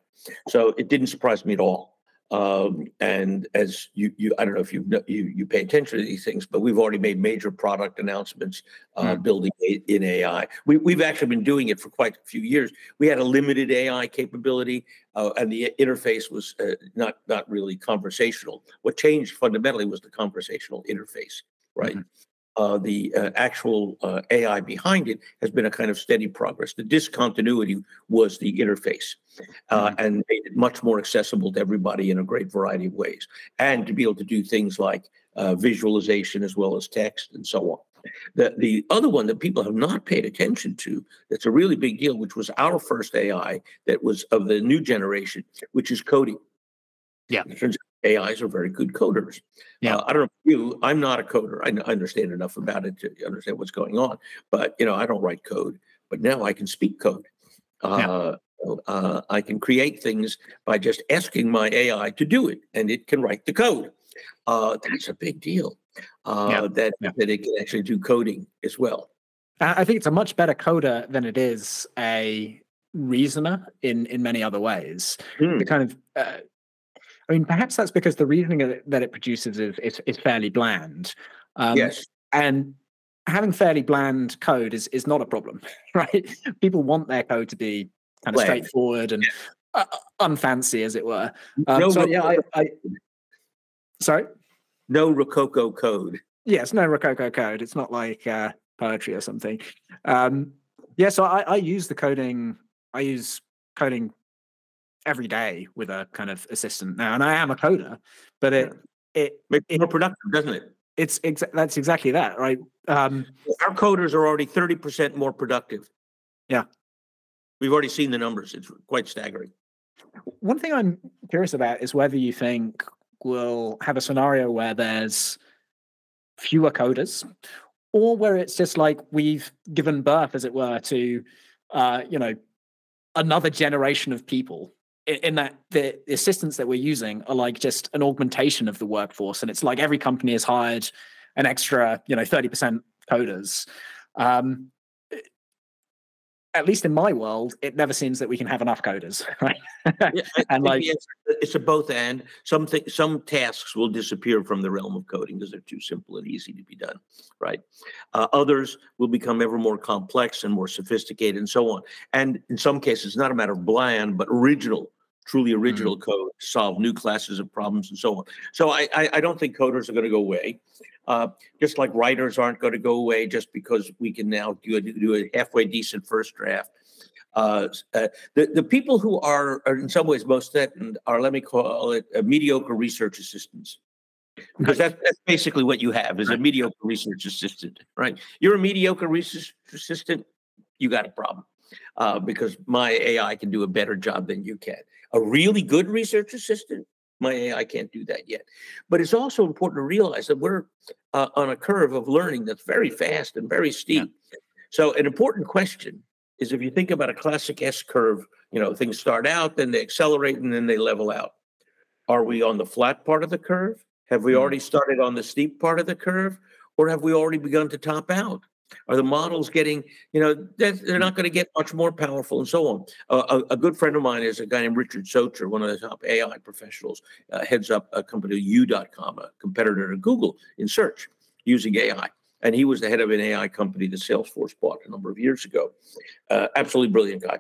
So it didn't surprise me at all. Um, and as you, you, I don't know if you you you pay attention to these things, but we've already made major product announcements uh, mm. building in AI. We, we've actually been doing it for quite a few years. We had a limited AI capability, uh, and the interface was uh, not not really conversational. What changed fundamentally was the conversational interface, right? Mm-hmm uh, the uh, actual uh, AI behind it has been a kind of steady progress. The discontinuity was the interface uh, mm-hmm. and made it much more accessible to everybody in a great variety of ways, and to be able to do things like uh, visualization as well as text and so on. The, the other one that people have not paid attention to that's a really big deal, which was our first AI that was of the new generation, which is coding. Yeah. It turns AIs are very good coders. Yeah. Uh, I don't know you, I'm not a coder. I, I understand enough about it to understand what's going on, but you know, I don't write code, but now I can speak code. Uh, yeah. uh, I can create things by just asking my AI to do it, and it can write the code. Uh, that's a big deal. Uh, yeah. That yeah. that it can actually do coding as well. I think it's a much better coder than it is a reasoner in in many other ways. Mm. The kind of uh, I mean, perhaps that's because the reasoning that it produces is is, is fairly bland. Um, yes, and having fairly bland code is is not a problem, right? People want their code to be kind of Bland. straightforward and yeah. uh, unfancy, as it were. Um, no, so yeah, I, I, sorry. No Rococo code. Yes, no Rococo code. It's not like uh, poetry or something. Um, yeah, so I, I use the coding. I use coding every day with a kind of assistant now, and I am a coder, but it it makes it, more productive, doesn't it? It's exa- that's exactly that, right? Um, Our coders are already thirty percent more productive. Yeah, we've already seen the numbers. It's quite staggering. One thing I'm curious about is whether you think we'll have a scenario where there's fewer coders, or where it's just like we've given birth, as it were, to uh, you know another generation of people in that the assistants that we're using are like just an augmentation of the workforce and it's like every company has hired an extra you know 30% coders. Um, at least in my world it never seems that we can have enough coders right? Yeah, and like it's, it's, a both and. Some th- some tasks will disappear from the realm of coding because they're too simple and easy to be done right? Uh, others will become ever more complex and more sophisticated and so on. And in some cases not a matter of bland but original truly mm-hmm. original mm-hmm. code solve new classes of problems and so on. So I, I, I don't think coders are going to go away. Uh, just like writers aren't going to go away just because we can now do a, do a halfway decent first draft. Uh, uh, the, the people who are, are, in some ways most threatened are, let me call it, uh, mediocre research assistants. Because that's, that's basically what you have is a mediocre research assistant, right? You're a mediocre research assistant, you got a problem uh, because my AI can do a better job than you can. A really good research assistant, my AI can't do that yet. But it's also important to realize that we're uh, on a curve of learning that's very fast and very steep. Yeah. So, an important question is if you think about a classic S curve, you know, things start out, then they accelerate, and then they level out. Are we on the flat part of the curve? Have we hmm. already started on the steep part of the curve? Or have we already begun to top out? Are the models getting, you know, they're, they're not going to get much more powerful and so on. Uh, a, a, good friend of mine is a guy named Richard Socher, one of the top AI professionals, uh, heads up a company, You.com, a competitor to Google in search using AI. And he was the head of an AI company that Salesforce bought a number of years ago. Uh, absolutely brilliant guy.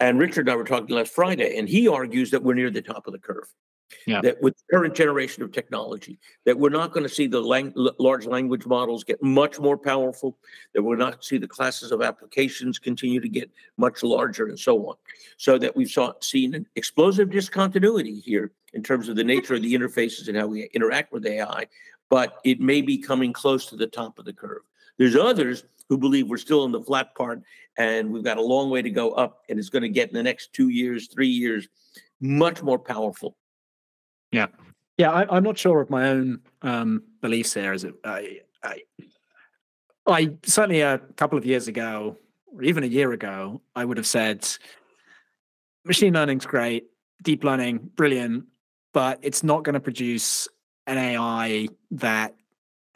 And Richard and I were talking last Friday, and he argues that we're near the top of the curve. Yeah. That with the current generation of technology, that we're not going to see the lang- large language models get much more powerful, that we're not see the classes of applications continue to get much larger, and so on. So that we've saw, seen an explosive discontinuity here in terms of the nature of the interfaces and how we interact with AI, but it may be coming close to the top of the curve. There's others who believe we're still in the flat part and we've got a long way to go up, and it's going to get in the next two years, three years, much more powerful yeah, yeah. I, am not sure of my own um, beliefs here. Is it? I, I, I certainly a couple of years ago, or even a year ago, I would have said machine learning's great, deep learning brilliant, but it's not going to produce an AI that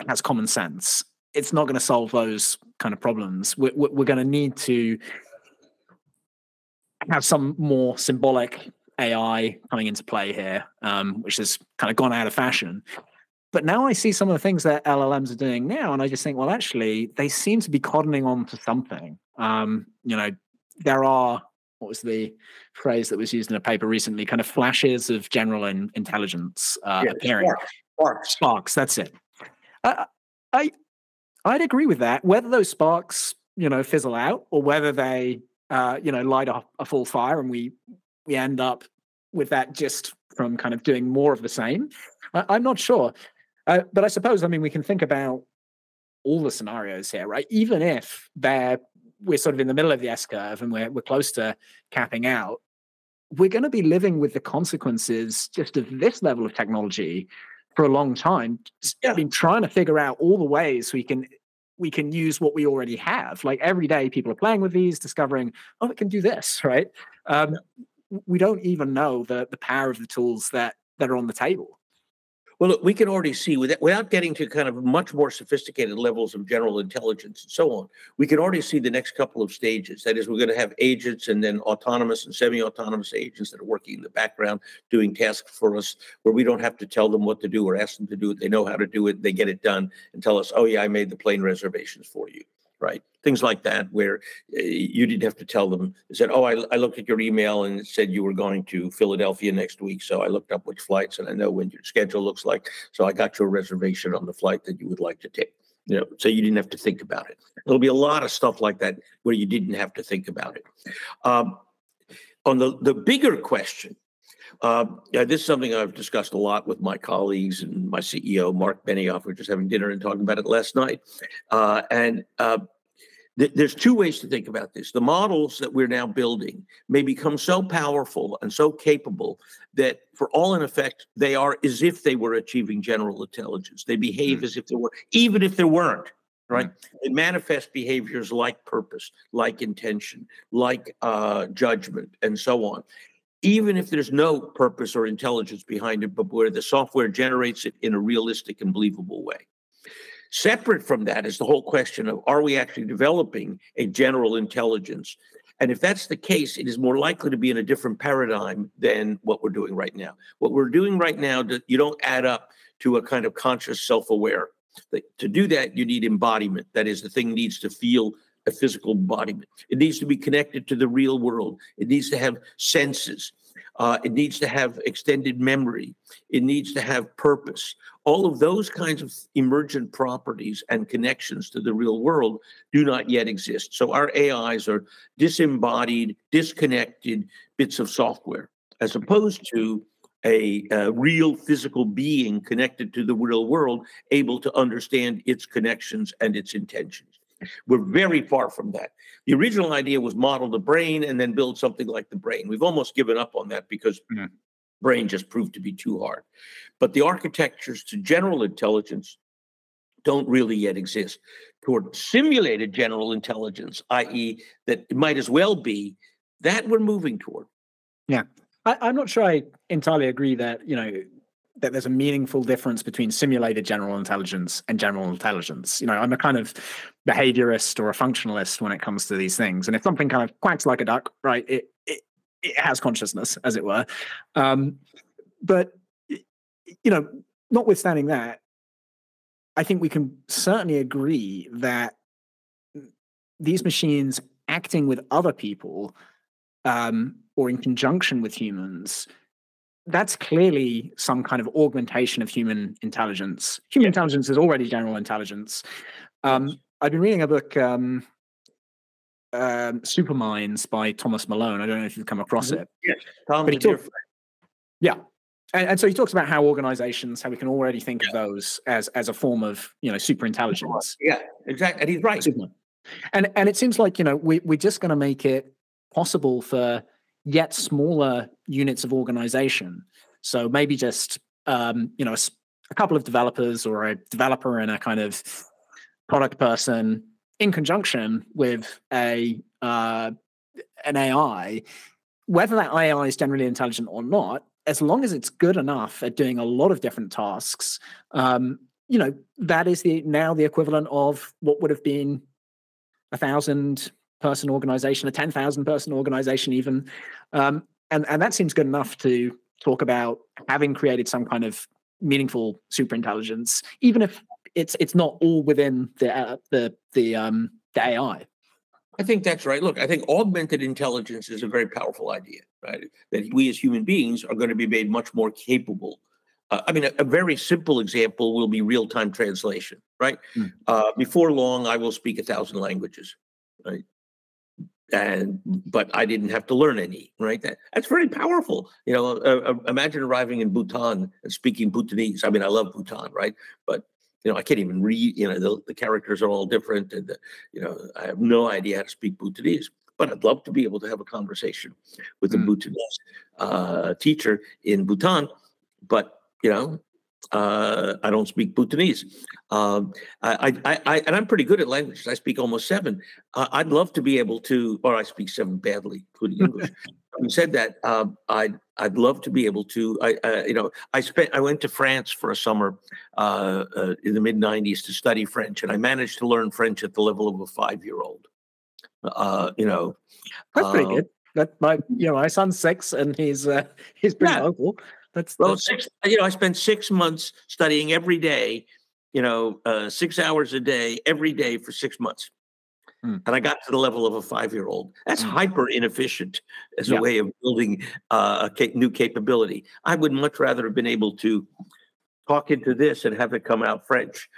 has common sense. It's not going to solve those kind of problems. We're, we're going to need to have some more symbolic AI coming into play here, um, which has kind of gone out of fashion. But now I see some of the things that LLMs are doing now, and I just think, well, actually, they seem to be cottoning on to something. Um, you know, there are what was the phrase that was used in a paper recently? Kind of flashes of general in, intelligence uh, yeah, appearing. Sparks. sparks. Sparks. That's it. I, I I'd agree with that. Whether those sparks, you know, fizzle out, or whether they, uh, you know, light a, a full fire, and we we end up with that just from kind of doing more of the same. I, am not sure. Uh, but I suppose, I mean, we can think about all the scenarios here, right? Even if they're we're sort of in the middle of the S curve and we're we're close to capping out, we're going to be living with the consequences just of this level of technology for a long time. Yeah. I mean, trying to figure out all the ways we can we can use what we already have. Like every day, people are playing with these, discovering, oh, it can do this, right? Um. We don't even know the the power of the tools that that are on the table. Well, look, we can already see without getting to kind of much more sophisticated levels of general intelligence and so on, we can already see the next couple of stages. That is, we're going to have agents and then autonomous and semi-autonomous agents that are working in the background doing tasks for us, where we don't have to tell them what to do or ask them to do it. They know how to do it. They get it done and tell us, "Oh yeah, I made the plane reservations for you." Right? Things like that, where uh, you didn't have to tell them. They said, "Oh, I, I looked at your email and it said you were going to Philadelphia next week, so I looked up which flights and I know when your schedule looks like, so I got your reservation on the flight that you would like to take." You know, so you didn't have to think about it. There'll be a lot of stuff like that where you didn't have to think about it. Um, on the the bigger question, uh, yeah, this is something I've discussed a lot with my colleagues and my CEO, Marc Benioff. We are just having dinner and talking about it last night. Uh, and uh, th- there's two ways to think about this. The models that we're now building may become so powerful and so capable that, for all in effect, they are as if they were achieving general intelligence. They behave mm. as if they were, even if they weren't right? Mm-hmm. It manifests behaviors like purpose, like intention, like uh, judgment, and so on even if there's no purpose or intelligence behind it, but where the software generates it in a realistic and believable way. Separate from that is the whole question of are we actually developing a general intelligence? And if that's the case, it is more likely to be in a different paradigm than what we're doing right now. What we're doing right now, you don't add up to a kind of conscious self aware. To do that, you need embodiment. That is, the thing needs to feel a physical embodiment. It needs to be connected to the real world. It needs to have senses. Uh, it needs to have extended memory. It needs to have purpose. All of those kinds of emergent properties and connections to the real world do not yet exist. So our AIs are disembodied, disconnected bits of software, as opposed to a, a, real physical being connected to the real world, able to understand its connections and its intentions. We're very far from that. The original idea was model the brain and then build something like the brain. We've almost given up on that because mm-hmm. brain just proved to be too hard. But the architectures to general intelligence don't really yet exist. Toward simulated general intelligence, i.e., that it might as well be, that we're moving toward. Yeah. I, am not sure I entirely agree that, you know, that there's a meaningful difference between simulated general intelligence and general intelligence. You know, I'm a kind of behaviorist or a functionalist when it comes to these things. And if something kind of quacks like a duck, right, it it, it has consciousness, as it were. Um, but you know, notwithstanding that, I think we can certainly agree that these machines acting with other people um, or in conjunction with humans that's clearly some kind of augmentation of human intelligence. Human yeah. intelligence is already general intelligence. Um, I've been reading a book, um, um, Superminds by Thomas Malone. I don't know if you've come across mm-hmm. it. Tom talk, Yeah. And, and, so he talks about how organizations, how we can already think yeah. of those as as a form of you know super intelligence. Yeah, exactly. And he's right. Superman. And and it seems like you know we we're just going to make it possible for yet smaller units of organization. So maybe just um, you know a, a, couple of developers or a developer and a kind of product person in conjunction with a uh, an AI, whether that AI is generally intelligent or not, as long as it's good enough at doing a lot of different tasks, um, you know that is the now the equivalent of what would have been a thousand person organization, a 10,000 person organization, even. Um, and and that seems good enough to talk about having created some kind of meaningful superintelligence, even if it's it's not all within the uh, the the um the AI. I think that's right. Look, I think augmented intelligence is a very powerful idea, right? That we as human beings are going to be made much more capable. Uh, I mean, a, a, very simple example will be real time translation, right? Mm. Uh, before long, I will speak a thousand languages, right? And but I didn't have to learn any. Right, that that's very powerful. You know, uh, uh, imagine arriving in Bhutan and speaking Bhutanese. I mean, I love Bhutan, right? But you know, I can't even read. You know, the, the characters are all different, and the, you know, I have no idea how to speak Bhutanese. But I'd love to be able to have a conversation with a mm. Bhutanese uh, teacher in Bhutan. But you know, uh, I don't speak Bhutanese. Um, I, I, I, and I'm pretty good at languages. I speak almost seven. Uh, I'd love to be able to, or I speak seven badly, including English. Having said that, um, I'd I'd love to be able to. I uh, you know I spent I went to France for a summer uh, uh, in the mid '90s to study French, and I managed to learn French at the level of a five year old. Uh, you know, that's pretty good. That my you know my son's six and he's he's pretty yeah. local. That's well, that's, six. You know, I spent six months studying every day. You know, uh, six hours a day, every day for six months, hmm. and I got to the level of a five-year-old. That's hmm. hyper inefficient as yeah. a way of building uh, a new capability. I would much rather have been able to talk into this and have it come out French.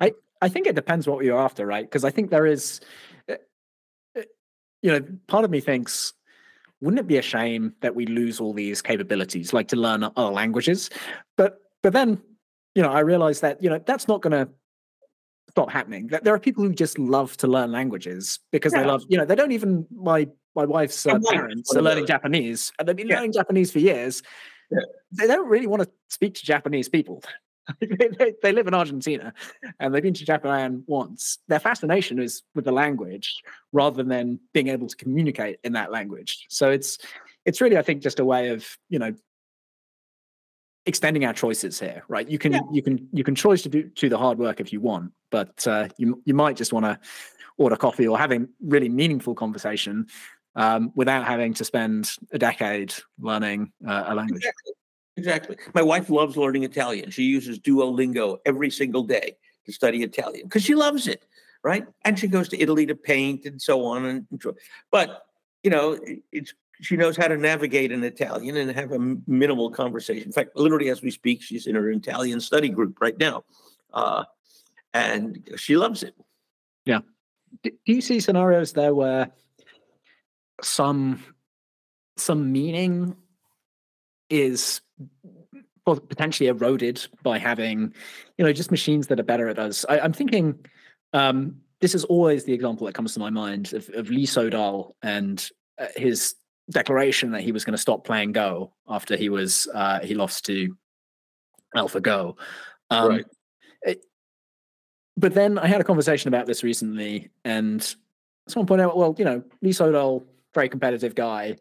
I I think it depends what you're after, right? Because I think there is, eh, eh, you know, part of me thinks wouldn't it be a shame that we lose all these capabilities, like to learn other languages? But but then, you know, I realized that you know that's not going to stop happening. That there are people who just love to learn languages because yeah. they love, you know, they don't even my my wife's uh, parents are learning Japanese, and they've been yeah. learning Japanese for years. Yeah. They don't really want to speak to Japanese people. they, they, live in Argentina and they've been to Japan once. Their fascination is with the language rather than being able to communicate in that language. So it's it's really, I think, just a way of you know extending our choices here, right? You can yeah. you can you can choose to do to the hard work if you want, but uh, you you might just want to order coffee or having really meaningful conversation um, without having to spend a decade learning uh, a language. Exactly. Exactly. My wife loves learning Italian. She uses Duolingo every single day to study Italian because she loves it, right? And she goes to Italy to paint and so on and. But you know, it's she knows how to navigate in Italian and have a minimal conversation. In fact, literally as we speak, she's in her Italian study group right now, uh, and she loves it. Yeah. Do you see scenarios there where some some meaning is potentially eroded by having, you know, just machines that are better at us. I, am thinking um, this is always the example that comes to my mind of, of Lee Sedol and uh, his declaration that he was going to stop playing Go after he was uh, he lost to AlphaGo. Um, right. It, but then I had a conversation about this recently, and someone pointed out, well, you know, Lee Sedol, very competitive guy,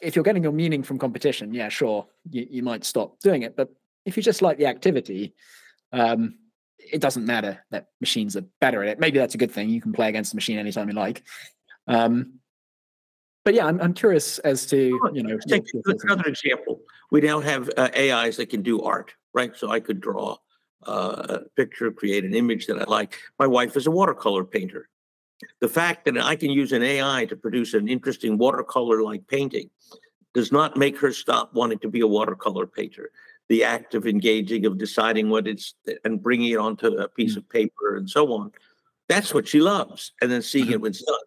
if you're getting your meaning from competition, yeah, sure, you, you might stop doing it. But if you just like the activity, um, it doesn't matter that machines are better at it. Maybe that's a good thing. You can play against the machine anytime you like. Um, but yeah, I'm, I'm curious as to you know. Take another example. We now have uh, AIs that can do art, right? So I could draw uh, a picture, create an image that I like. My wife is a watercolor painter. The fact that I can use an AI to produce an interesting watercolor like painting does not make her stop wanting to be a watercolor painter. The act of engaging, of deciding what it's and bringing it onto a piece mm. of paper and so on, that's what she loves. And then seeing mm-hmm. it when it's done.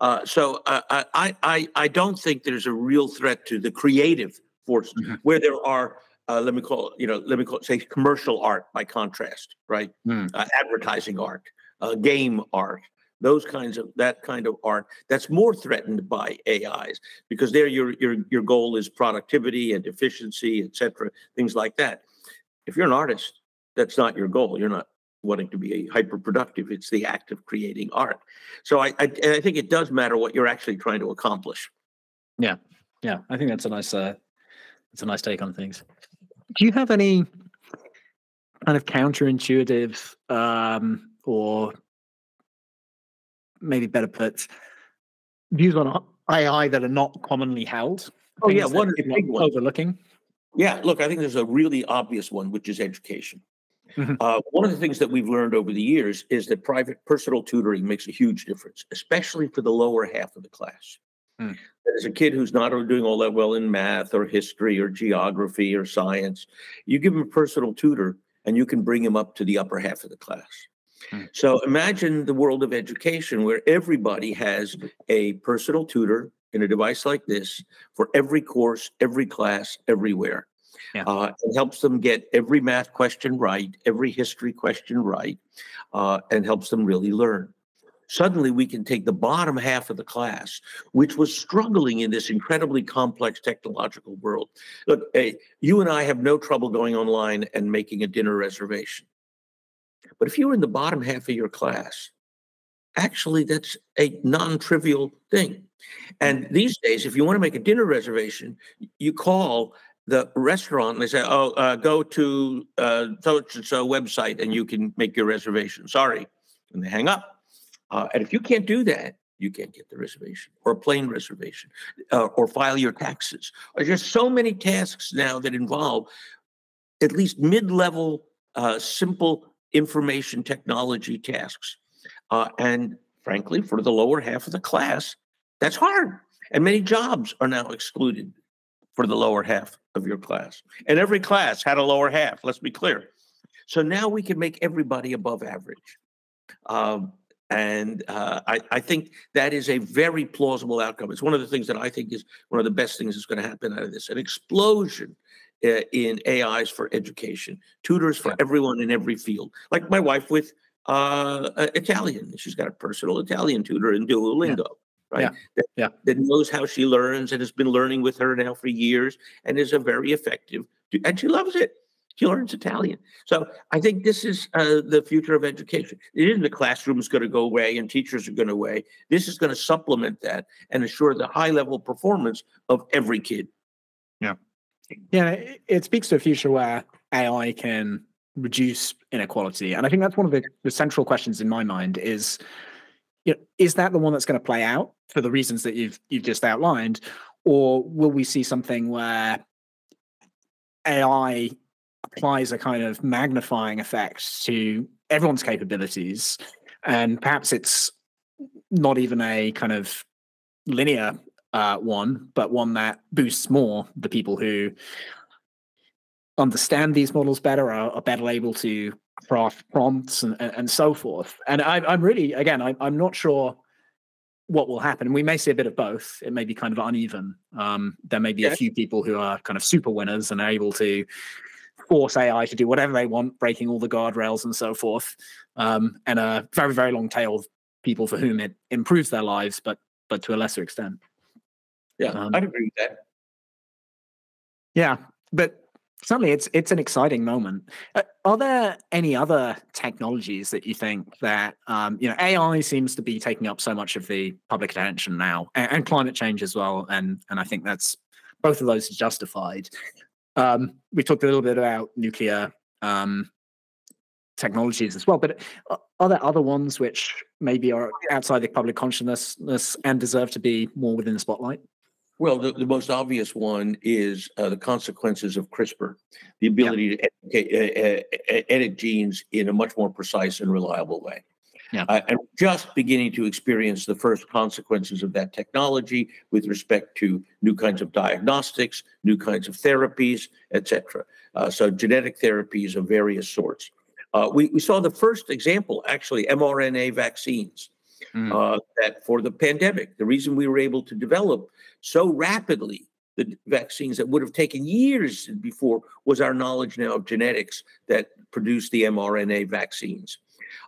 Uh, so uh, I, I, I don't think there's a real threat to the creative force mm-hmm. where there are uh, let me call it, you know, let me call it, say commercial art by contrast, right? Mm. Uh, advertising art, uh, game art, those kinds of that kind of art that's more threatened by AIs because there your your your goal is productivity and efficiency, et cetera, things like that. If you're an artist, that's not your goal. You're not wanting to be hyper productive. It's the act of creating art. So I, I, I think it does matter what you're actually trying to accomplish. Yeah, yeah. I think that's a nice uh, that's a nice take on things. Do you have any kind of counterintuitive um, or maybe better put, views on AI that are not commonly held? Oh yeah, one of the people big ones. overlooking. Yeah, look, I think there's a really obvious one, which is education. Mhm. Uh, one of the things that we've learned over the years is that private personal tutoring makes a huge difference, especially for the lower half of the class. Hmm. As a kid who's not doing all that well in math or history or geography or science, you give him a personal tutor and you can bring him up to the upper half of the class. Hmm. So imagine the world of education where everybody has a personal tutor in a device like this for every course, every class, everywhere. Yeah. Uh, it helps them get every math question right, every history question right, uh, and helps them really learn. Suddenly, we can take the bottom half of the class, which was struggling in this incredibly complex technological world. Look, hey, you and I have no trouble going online and making a dinner reservation. But if you're in the bottom half of your class, actually, that's a non trivial thing. And these days, if you want to make a dinner reservation, you call the restaurant and they say, "Oh, uh, go to uh, so and so website and you can make your reservation." Sorry, and they hang up. Uh, and if you can't do that, you can't get the reservation or a plane reservation uh, or file your taxes. There's just so many tasks now that involve at least mid-level, uh, simple information technology tasks. Uh, and frankly, for the lower half of the class, that's hard. And many jobs are now excluded for the lower half of your class. And every class had a lower half, let's be clear. So now we can make everybody above average. Um, and uh, I, I think that is a very plausible outcome. It's one of the things that I think is one of the best things that's going to happen out of this an explosion in AIs for education, tutors for Yeah. everyone in every field. Like my wife with uh, uh, Italian, she's got a personal Italian tutor in Duolingo. Right. Yeah. That, Yeah. that knows how she learns and has been learning with her now for years and is a very effective, and she loves it. She learns Italian. So I think this is uh, the future of education. It isn't the classroom is going to go away and teachers are going to away. This is going to supplement that and assure the high level performance of every kid. Yeah, it, speaks to a future where AI can reduce inequality, and I think that's one of the, the central questions in my mind. Is you know, is that the one that's going to play out for the reasons that you've you've just outlined, or will we see something where AI applies a kind of magnifying effect to everyone's capabilities, and perhaps it's not even a kind of linear uh, one, but one that boosts more the people who understand these models better, are, are better able to craft prompts and, and, and so forth. And I, I'm really, again, I, I'm not sure what will happen. We may see a bit of both. It may be kind of uneven. Um, there may be a few people who are kind of super winners and are able to force AI to do whatever they want, breaking all the guardrails and so forth. Um, and a very, very long tail of people for whom it improves their lives, but but to a lesser extent. Yeah, Um, I'd agree with that. Yeah, but certainly it's it's an exciting moment. Uh, are there any other technologies that you think that um, you know AI seems to be taking up so much of the public attention now, and, and climate change as well, and and I think that's both of those are justified. Um, we talked a little bit about nuclear um, technologies as well, but are there other ones which maybe are outside the public consciousness and deserve to be more within the spotlight? Well, the, the most obvious one is uh, the consequences of CRISPR, the ability to educate, uh, uh, edit genes in a much more precise and reliable way. Yeah. Uh, and just beginning to experience the first consequences of that technology with respect to new kinds of diagnostics, new kinds of therapies, et cetera. Uh, so genetic therapies of various sorts. Uh, we, we saw the first example, actually, mRNA vaccines Mm. uh, that for the pandemic, the reason we were able to develop so rapidly the vaccines that would have taken years before was our knowledge now of genetics that produced the mRNA vaccines.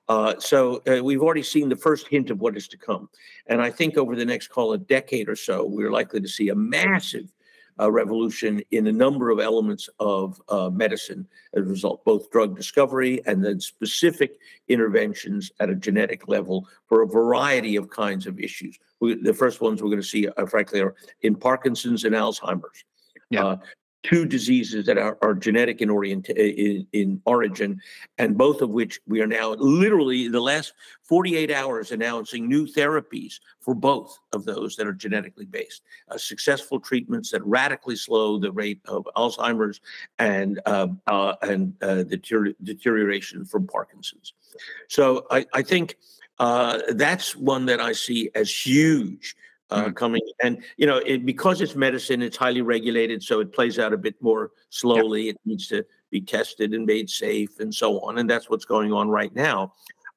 Uh, so uh, we've already seen the first hint of what is to come. And I think over the next, call a decade or so, we're likely to see a massive uh, revolution in a number of elements of uh, medicine as a result, both drug discovery and then specific interventions at a genetic level for a variety of kinds of issues. We, the first ones we're going to see, uh, frankly, are in Parkinson's and Alzheimer's. Yeah. Two diseases that are, are genetic in, orient, in, in origin, and both of which we are now literally the last 48 hours announcing new therapies for both of those that are genetically based. Uh, successful treatments that radically slow the rate of Alzheimer's and uh, uh, and uh, deter- deterioration from Parkinson's. So I, I think uh, that's one that I see as huge uh, mm. coming. And you know, it, because it's medicine, it's highly regulated, so it plays out a bit more slowly. It needs to be tested and made safe, and so on. And that's what's going on right now.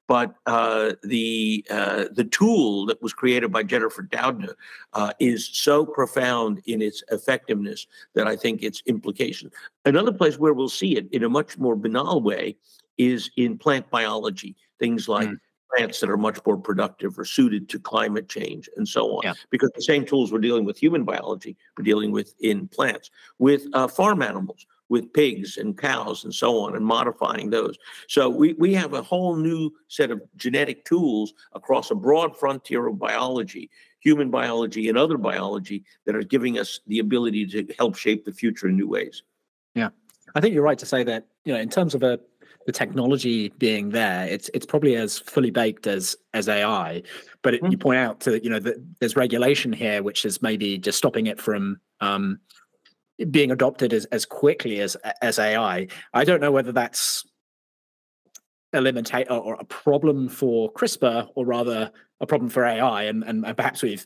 But uh, the uh, the tool that was created by Jennifer Doudna uh, is so profound in its effectiveness that I think its implications. Another place where we'll see it in a much more banal way is in plant biology. Things like mm plants that are much more productive or suited to climate change and so on. Yeah. Because the same tools we're dealing with human biology, we're dealing with in plants, with uh, farm animals, with pigs and cows and so on, and modifying those. So we, we have a whole new set of genetic tools across a broad frontier of biology, human biology and other biology that are giving us the ability to help shape the future in new ways. Yeah. I think you're right to say that, you know, in terms of a the technology being there, it's it's probably as fully baked as as AI. But it, mm. you point out to you know that there's regulation here, which is maybe just stopping it from um, being adopted as as quickly as as AI. I don't know whether that's a limitation or a problem for CRISPR, or rather a problem for AI, and and, perhaps we've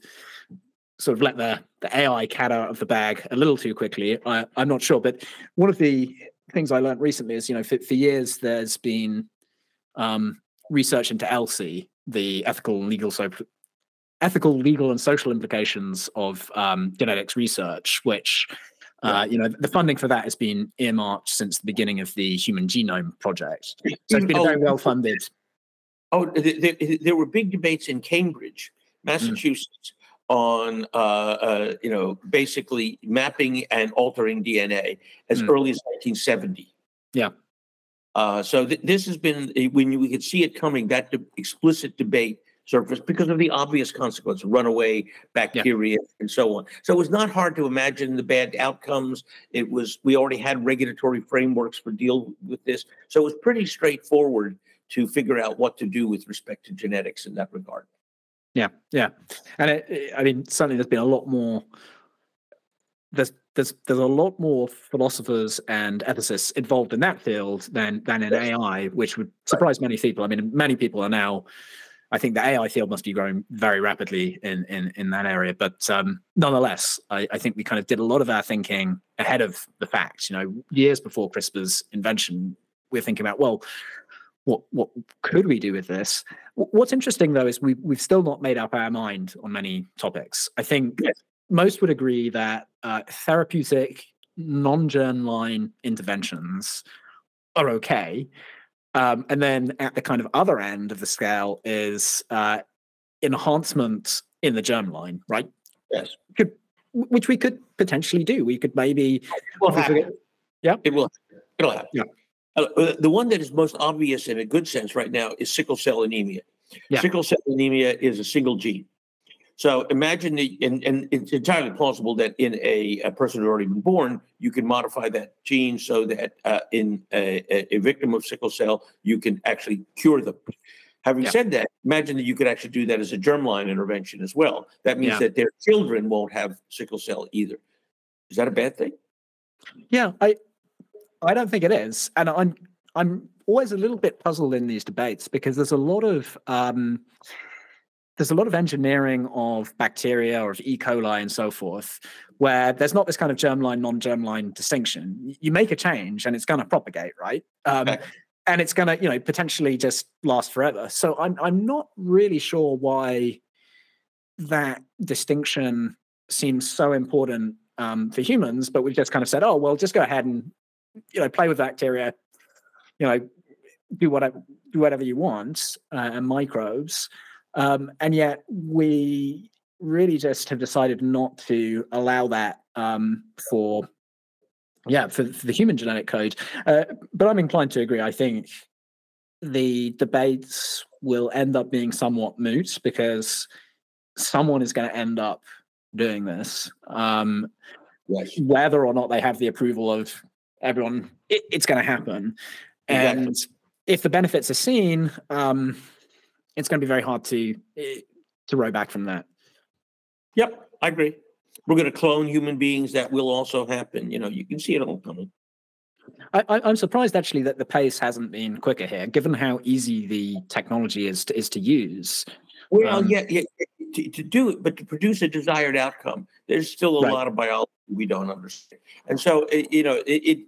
sort of let the, the AI cat out of the bag a little too quickly. I, I'm not sure, but one of the things I learned recently is, you know, for, for years there's been um, research into ELSI, the ethical, and legal, so ethical, legal, and social implications of um, genetics research, which uh, you know, the funding for that has been earmarked since the beginning of the Human Genome Project. So it's been oh, very well funded. Oh, there, there, were big debates in Cambridge, mm. Massachusetts, on uh, uh, you know basically mapping and altering DNA as mm. early as 1970. Yeah. Uh, so th- this has been when we could see it coming. That de- explicit debate surfaced because of the obvious consequence: runaway bacteria yeah. and so on. So it was not hard to imagine the bad outcomes. It was we already had regulatory frameworks for deal with this, so it was pretty straightforward to figure out what to do with respect to genetics in that regard. Yeah, yeah, and it, I mean, certainly there's been a lot more. There's there's there's a lot more philosophers and ethicists involved in that field than than in AI, which would surprise many people. I mean, many people are now. I think the AI field must be growing very rapidly in in in that area, but um, nonetheless, I, I think we kind of did a lot of our thinking ahead of the fact. You know, years before CRISPR's invention, we're thinking about well, what what could we do with this? What's interesting though is we we've still not made up our mind on many topics. I think yes. most would agree that uh, therapeutic non-germline interventions are okay, um, and then at the kind of other end of the scale is uh, enhancement in the germline, right? Yes. Could, which we could potentially do. We could maybe. It will happen. Yeah. It will. It'll happen. Yeah. Uh, uh, the one that is most obvious in a good sense right now is sickle cell anemia. Yeah. Sickle cell anemia is a single gene. So imagine, the, and, and it's entirely plausible that in a, a, person who's already been born, you can modify that gene so that uh, in a, a, victim of sickle cell, you can actually cure them. Having yeah. said that, imagine that you could actually do that as a germline intervention as well. That means yeah. that their children won't have sickle cell either. Is that a bad thing? Yeah, I I don't think it is, and I'm I'm always a little bit puzzled in these debates because there's a lot of um, there's a lot of engineering of bacteria or of E. coli and so forth, where there's not this kind of germline non-germline distinction. You make a change and it's going to propagate, right? Um, okay. And it's going to, you know, potentially just last forever. So I'm I'm not really sure why that distinction seems so important um, for humans, but we've just kind of said, oh well, just go ahead and you know, play with bacteria, you know, do whatever do whatever you want uh, and microbes, um, and yet we really just have decided not to allow that um, for yeah for, for, the human genetic code. Uh, but I'm inclined to agree. I think the debates will end up being somewhat moot because someone is going to end up doing this. Um, Yes. whether or not they have the approval of everyone, it, it's going to happen. Exactly. And if the benefits are seen, um, it's going to be very hard to eh, to row back from that. Yep, I agree. We're going to clone human beings. That will also happen. You know, you can see it all coming. I, I, I'm surprised actually that the pace hasn't been quicker here, given how easy the technology is to, is to use. Well, Um, yeah, yeah, to, to do it, but to produce a desired outcome, there's still a Right. lot of biology we don't understand, and so it, you know it, it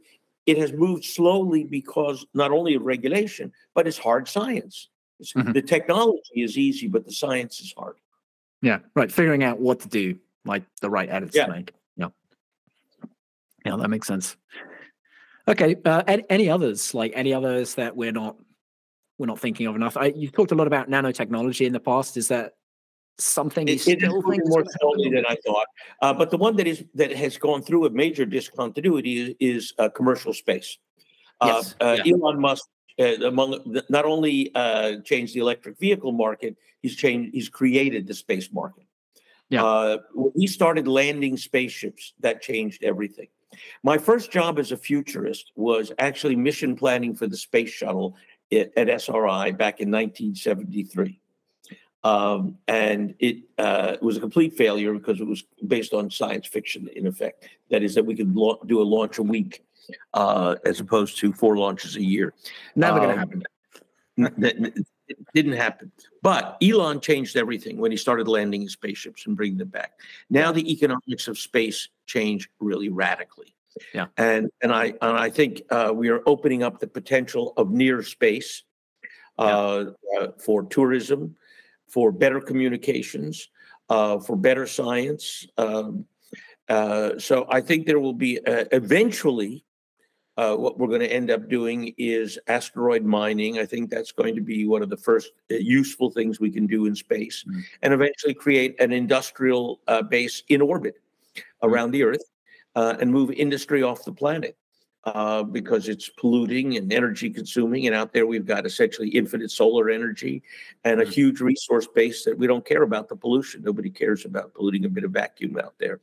it has moved slowly because not only of regulation, but it's hard science. It's- Mhm. The technology is easy, but the science is hard. Yeah, right. Figuring out what to do, like the right edits Yeah. to make. Yeah, yeah, that makes sense. Okay, uh, any, any others? Like any others that we're not we're not thinking of enough? I, you've talked a lot about nanotechnology in the past. Is that something you It, it is still moving think is more gonna slowly than I thought, uh, but the one that is that has gone through a major discontinuity is, is uh, commercial space. Uh, Yes, uh, yeah. Elon Musk, uh, among the, not only uh, changed the electric vehicle market, he's changed, he's created the space market. Yeah. Uh, when he started landing spaceships, that changed everything. My first job as a futurist was actually mission planning for the space shuttle at, at SRI back in 1973. Um, and it uh, was a complete failure because it was based on science fiction, in effect. That is, that we could do a launch a week uh, as opposed to four launches a year. Never going Um, to happen. N- n- it didn't happen. But Elon changed everything when he started landing his spaceships and bringing them back. Now the economics of space change really radically. Yeah. And and I and I think uh, we are opening up the potential of near space uh, uh, for tourism, for better communications, uh, for better science. Um, uh, so I think there will be uh, eventually uh, what we're going to end up doing is asteroid mining. I think that's going to be one of the first uh, useful things we can do in space, Mm. and eventually create an industrial uh, base in orbit around the Earth uh, and move industry off the planet. Uh, because it's polluting and energy consuming, and out there we've got essentially infinite solar energy and a Mm. huge resource base that we don't care about the pollution. Nobody cares about polluting a bit of vacuum out there.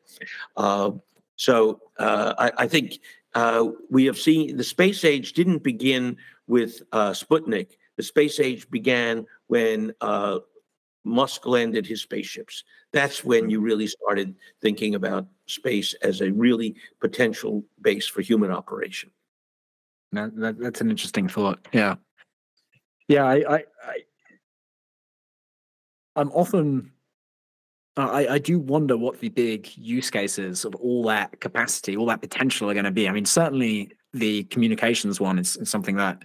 Uh, so uh, I, I think uh, we have seen the space age didn't begin with uh, Sputnik. The space age began when uh, Musk landed his spaceships. That's when you really started thinking about space as a really potential base for human operation. That, that, that's an interesting thought. Yeah, yeah. I, I, I I'm often, I, I do wonder what the big use cases of all that capacity, all that potential are going to be. I mean, certainly the communications one is, is something that,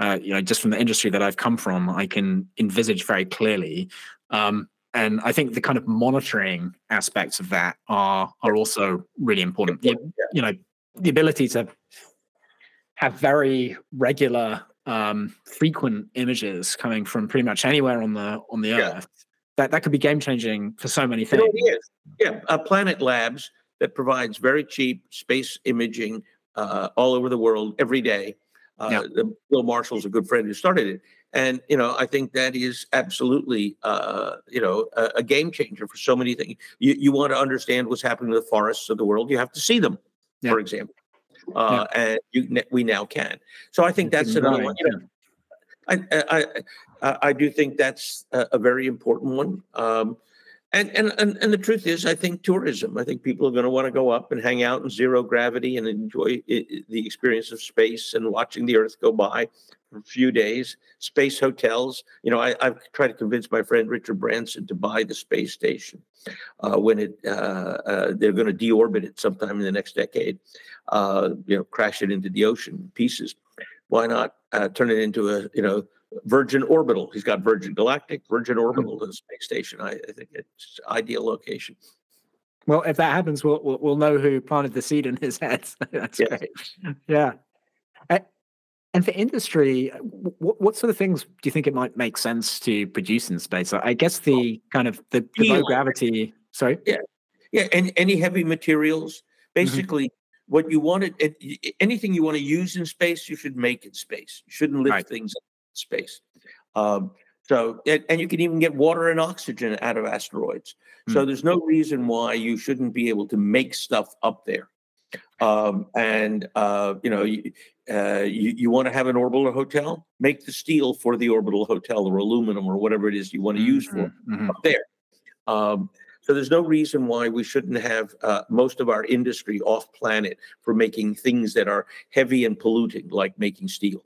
uh, you know, just from the industry that I've come from, I can envisage very clearly. Um, and I think the kind of monitoring aspects of that are are also really important. The, you know, the ability to have very regular, um, frequent images coming from pretty much anywhere on the on the Yeah. earth. That that could be game changing for so many things. already is. Yeah, uh, Planet Labs that provides very cheap space imaging uh, all over the world every day. Uh, Yeah. Bill Marshall's a good friend who started it, and you know I think that is absolutely uh, you know a, a game changer for so many things. You you want to understand what's happening in the forests of the world, you have to see them, Yeah. for example, uh, and you, we now can. So I think that's another one. You know, I, I, I, I do think that's a, a very important one. Um, and, and, and, and the truth is, I think tourism, I think people are going to want to go up and hang out in zero gravity and enjoy i i- the experience of space and watching the earth go by few days. Space hotels, you know, I, I've tried to convince my friend Richard Branson to buy the space station uh, when it, uh, uh, they're going to deorbit it sometime in the next decade, uh, you know, crash it into the ocean pieces. Why not uh, turn it into a, you know, Virgin Orbital. He's got Virgin Galactic, Virgin Orbital, to the space station. I, I think it's ideal location. Well, if that happens, we'll, we'll we'll know who planted the seed in his head. That's Yes. great. Yeah. And for industry, what, what sort of things do you think it might make sense to produce in space? I guess the kind of the, the low gravity. Sorry. Yeah, yeah, and any heavy materials. Basically, what you want it, anything you want to use in space, you should make in space. You shouldn't lift Right. things in space. Um, So, and, and, you can even get water and oxygen out of asteroids. Mm. So, there's no reason why you shouldn't be able to make stuff up there. Um, and uh, you know, you, uh, you, you want to have an orbital hotel, make the steel for the orbital hotel or aluminum or whatever it is you want to use for mm-hmm. mm-hmm. up there. Um, so there's no reason why we shouldn't have uh, most of our industry off planet for making things that are heavy and polluting, like making steel.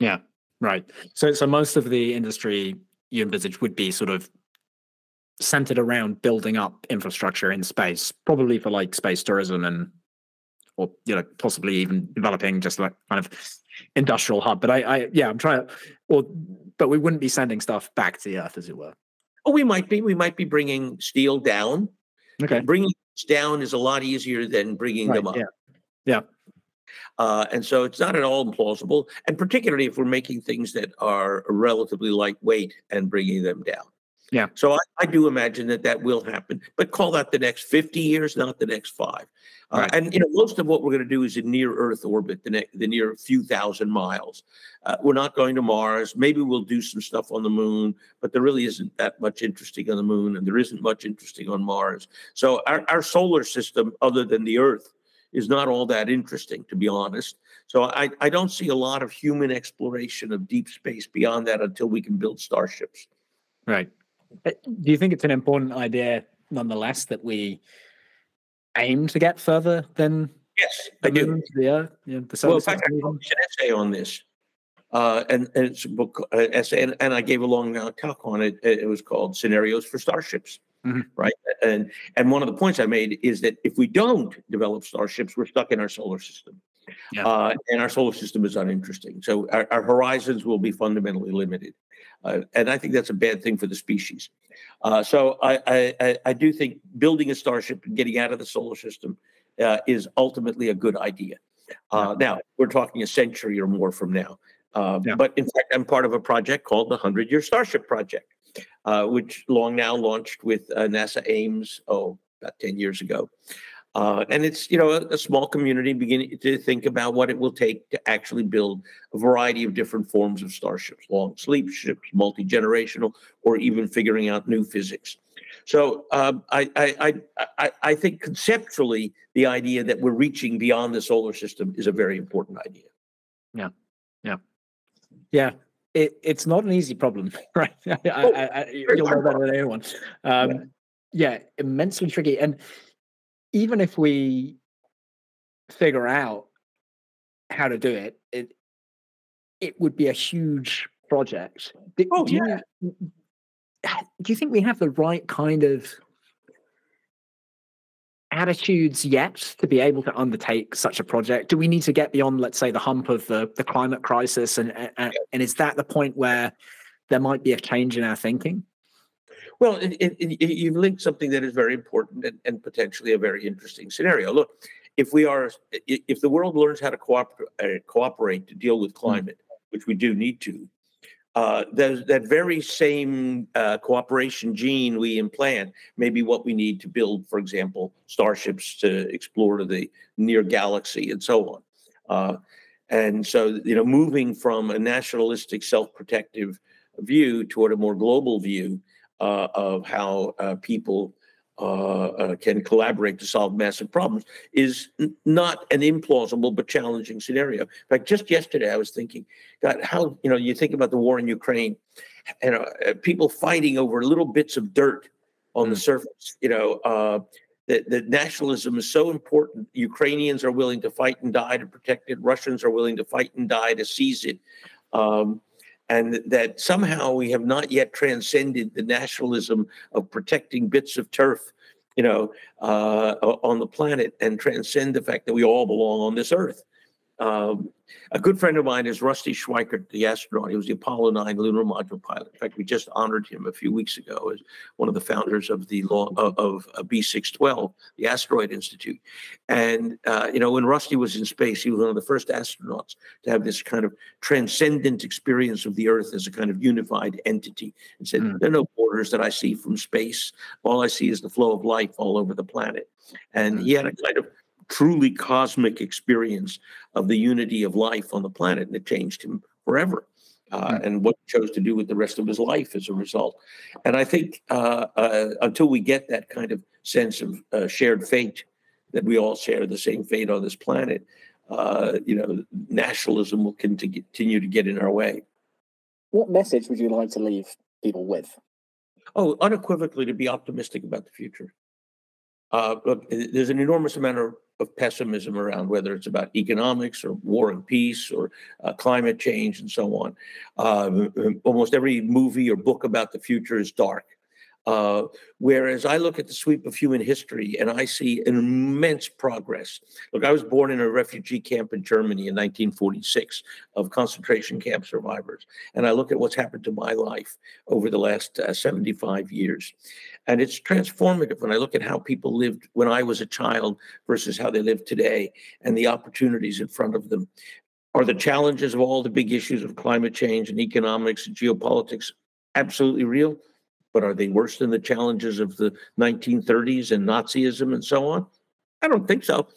Yeah, right. So so most of the industry you envisage would be sort of centered around building up infrastructure in space, probably for like space tourism and or you know possibly even developing just like kind of industrial hub. But I, I yeah, I'm trying to, or but we wouldn't be sending stuff back to the Earth, as it were. Oh, we might be. We might be bringing steel down. Okay. Bringing down is a lot easier than bringing right, them up. Yeah. Yeah. Uh, and so it's not at all implausible, and particularly if we're making things that are relatively lightweight and bringing them down. Yeah. So I, I, do imagine that that will happen, but call that the next 50 years, not the next five. Uh, right. And you know, most of what we're going to do is in near Earth orbit, the, ne- the near few thousand miles. Uh, we're not going to Mars. Maybe we'll do some stuff on the moon, but there really isn't that much interesting on the moon, and there isn't much interesting on Mars. So our, our solar system, other than the Earth, is not all that interesting, to be honest. So I, I don't see a lot of human exploration of deep space beyond that until we can build starships. Right. Do you think it's an important idea, nonetheless, that we aim to get further than yes, I do. The Earth, yeah, the well, in fact, I published an essay on this, uh, and, and, it's a book uh, essay, and, and, I gave a long uh, talk on it. It was called "Scenarios for Starships." Mm-hmm. Right, and and one of the points I made is that if we don't develop starships, we're stuck in our solar system. Yeah. Uh, and our solar system is uninteresting. So our, our horizons will be fundamentally limited. Uh, and I think that's a bad thing for the species. Uh, so I, I, I, do think building a starship and getting out of the solar system uh, is ultimately a good idea. Uh, now, we're talking a century or more from now. Uh, yeah. But in fact, I'm part of a project called the 100 Year Starship Project, uh, which long now launched with NASA Ames, oh, about 10 years ago. Uh, and it's you know a, a, small community beginning to think about what it will take to actually build a variety of different forms of starships, long sleep ships, multi generational, or even figuring out new physics. So um, I, I, I I think conceptually the idea that we're reaching beyond the solar system is a very important idea. Yeah, yeah, yeah. It, it's not an easy problem, right? I, oh, I, you'll know better than anyone. Um, yeah. yeah, immensely tricky and even if we figure out how to do it, it it would be a huge project. Do, oh, do yeah. You, do you think we have the right kind of attitudes yet to be able to undertake such a project? Do we need to get beyond, let's say, the hump of the, the climate crisis? And, and, and is that the point where there might be a change in our thinking? Well, it, it, it, you've linked something that is very important and, and, potentially a very interesting scenario. Look, if we are, if the world learns how to cooperate, uh, cooperate to deal with hmm. climate, mm. which we do need to, uh, that very same uh, cooperation gene we implant may be what we need to build, for example, starships to explore the near galaxy and so on. Uh, and so, you know, moving from a nationalistic, self-protective view toward a more global view of how uh, people uh, uh, can collaborate to solve massive problems is not an implausible but challenging scenario. In fact, just yesterday I was thinking, God, how you know you think about the war in Ukraine and uh, people fighting over little bits of dirt on mm. the surface. You know, uh, that, that nationalism is so important. Ukrainians are willing to fight and die to protect it. Russians are willing to fight and die to seize it. Um, and that somehow we have not yet transcended the nationalism of protecting bits of turf you know uh, on the planet and transcend the fact that we all belong on this earth um, a good friend of mine is Rusty Schweickart, the astronaut. He was the Apollo 9 lunar module pilot. In fact, we just honored him a few weeks ago as one of the founders of the law of, of B612, the Asteroid Institute. And uh, you know, when Rusty was in space, he was one of the first astronauts to have this kind of transcendent experience of the Earth as a kind of unified entity. And said, mm. "There are no borders that I see from space. All I see is the flow of life all over the planet." And he had a kind of truly cosmic experience of the unity of life on the planet, and it changed him forever. uh, mm. and what he chose to do with the rest of his life as a result. And I think uh, uh, until we get that kind of sense of uh, shared fate, that we all share the same fate on this planet, uh, you know, nationalism will continue to get in our way. What message would you like to leave people with? Oh, unequivocally to be optimistic about the future. Uh, look, there's an enormous amount of, of, pessimism around whether it's about economics or war and peace or uh, climate change and so on. Uh, almost every movie or book about the future is dark. Uh, whereas I look at the sweep of human history and I see immense progress. Look, I was born in a refugee camp in Germany in 1946 of concentration camp survivors. And I look at what's happened to my life over the last uh, 75 years. And it's transformative when I look at how people lived when I was a child versus how they live today and the opportunities in front of them. Are the challenges of all the big issues of climate change and economics and geopolitics absolutely real? But are they worse than the challenges of the 1930s and Nazism and so on? I don't think so.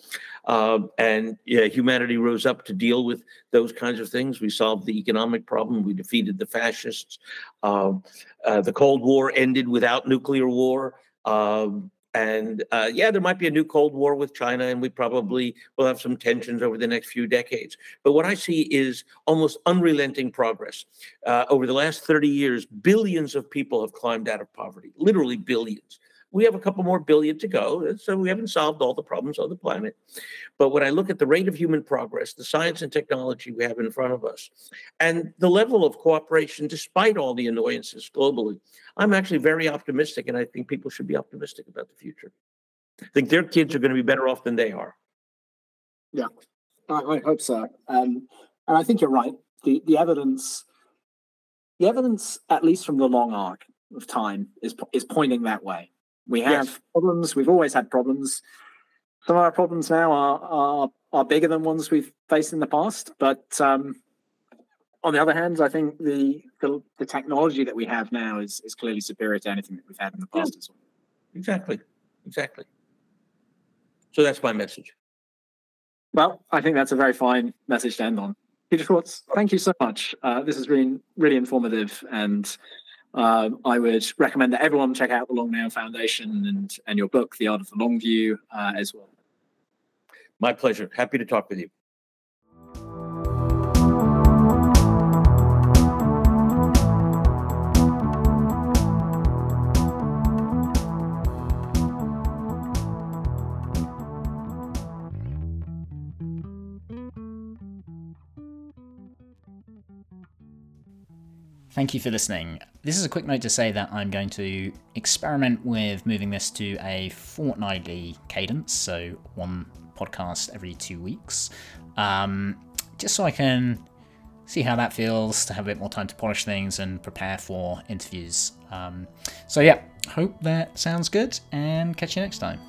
Uh, and yeah, humanity rose up to deal with those kinds of things. We solved the economic problem. We defeated the fascists. Uh, uh, the Cold War ended without nuclear war. Um, and uh, yeah, there might be a new Cold War with China, and we probably will have some tensions over the next few decades. But what I see is almost unrelenting progress. Uh, over the last 30 years, billions of people have climbed out of poverty, literally billions. We have a couple more billion to go, so we haven't solved all the problems on the planet. But when I look at the rate of human progress, the science and technology we have in front of us, and the level of cooperation, despite all the annoyances globally, I'm actually very optimistic, and I think people should be optimistic about the future. I think their kids are going to be better off than they are. Yeah, I, I hope so. Um, and I think you're right. The the evidence, the evidence, at least from the long arc of time, is is pointing that way. We have yes. problems. We've always had problems. Some of our problems now are are, are bigger than ones we've faced in the past. But um, on the other hand, I think the, the, the technology that we have now is is clearly superior to anything that we've had in the past yeah. as well. Exactly. Exactly. So that's my message. Well, I think that's a very fine message to end on. Peter Schwartz, thank you so much. Uh, this has been really informative and um, I would recommend that everyone check out the Long Now Foundation and, and your book, The Art of the Long View, uh, as well. My pleasure. Happy to talk with you. Thank you for listening. This is a quick note to say that I'm going to experiment with moving this to a fortnightly cadence, so one podcast every two weeks, um, just so I can see how that feels to have a bit more time to polish things and prepare for interviews. Um, so, yeah, hope that sounds good and catch you next time.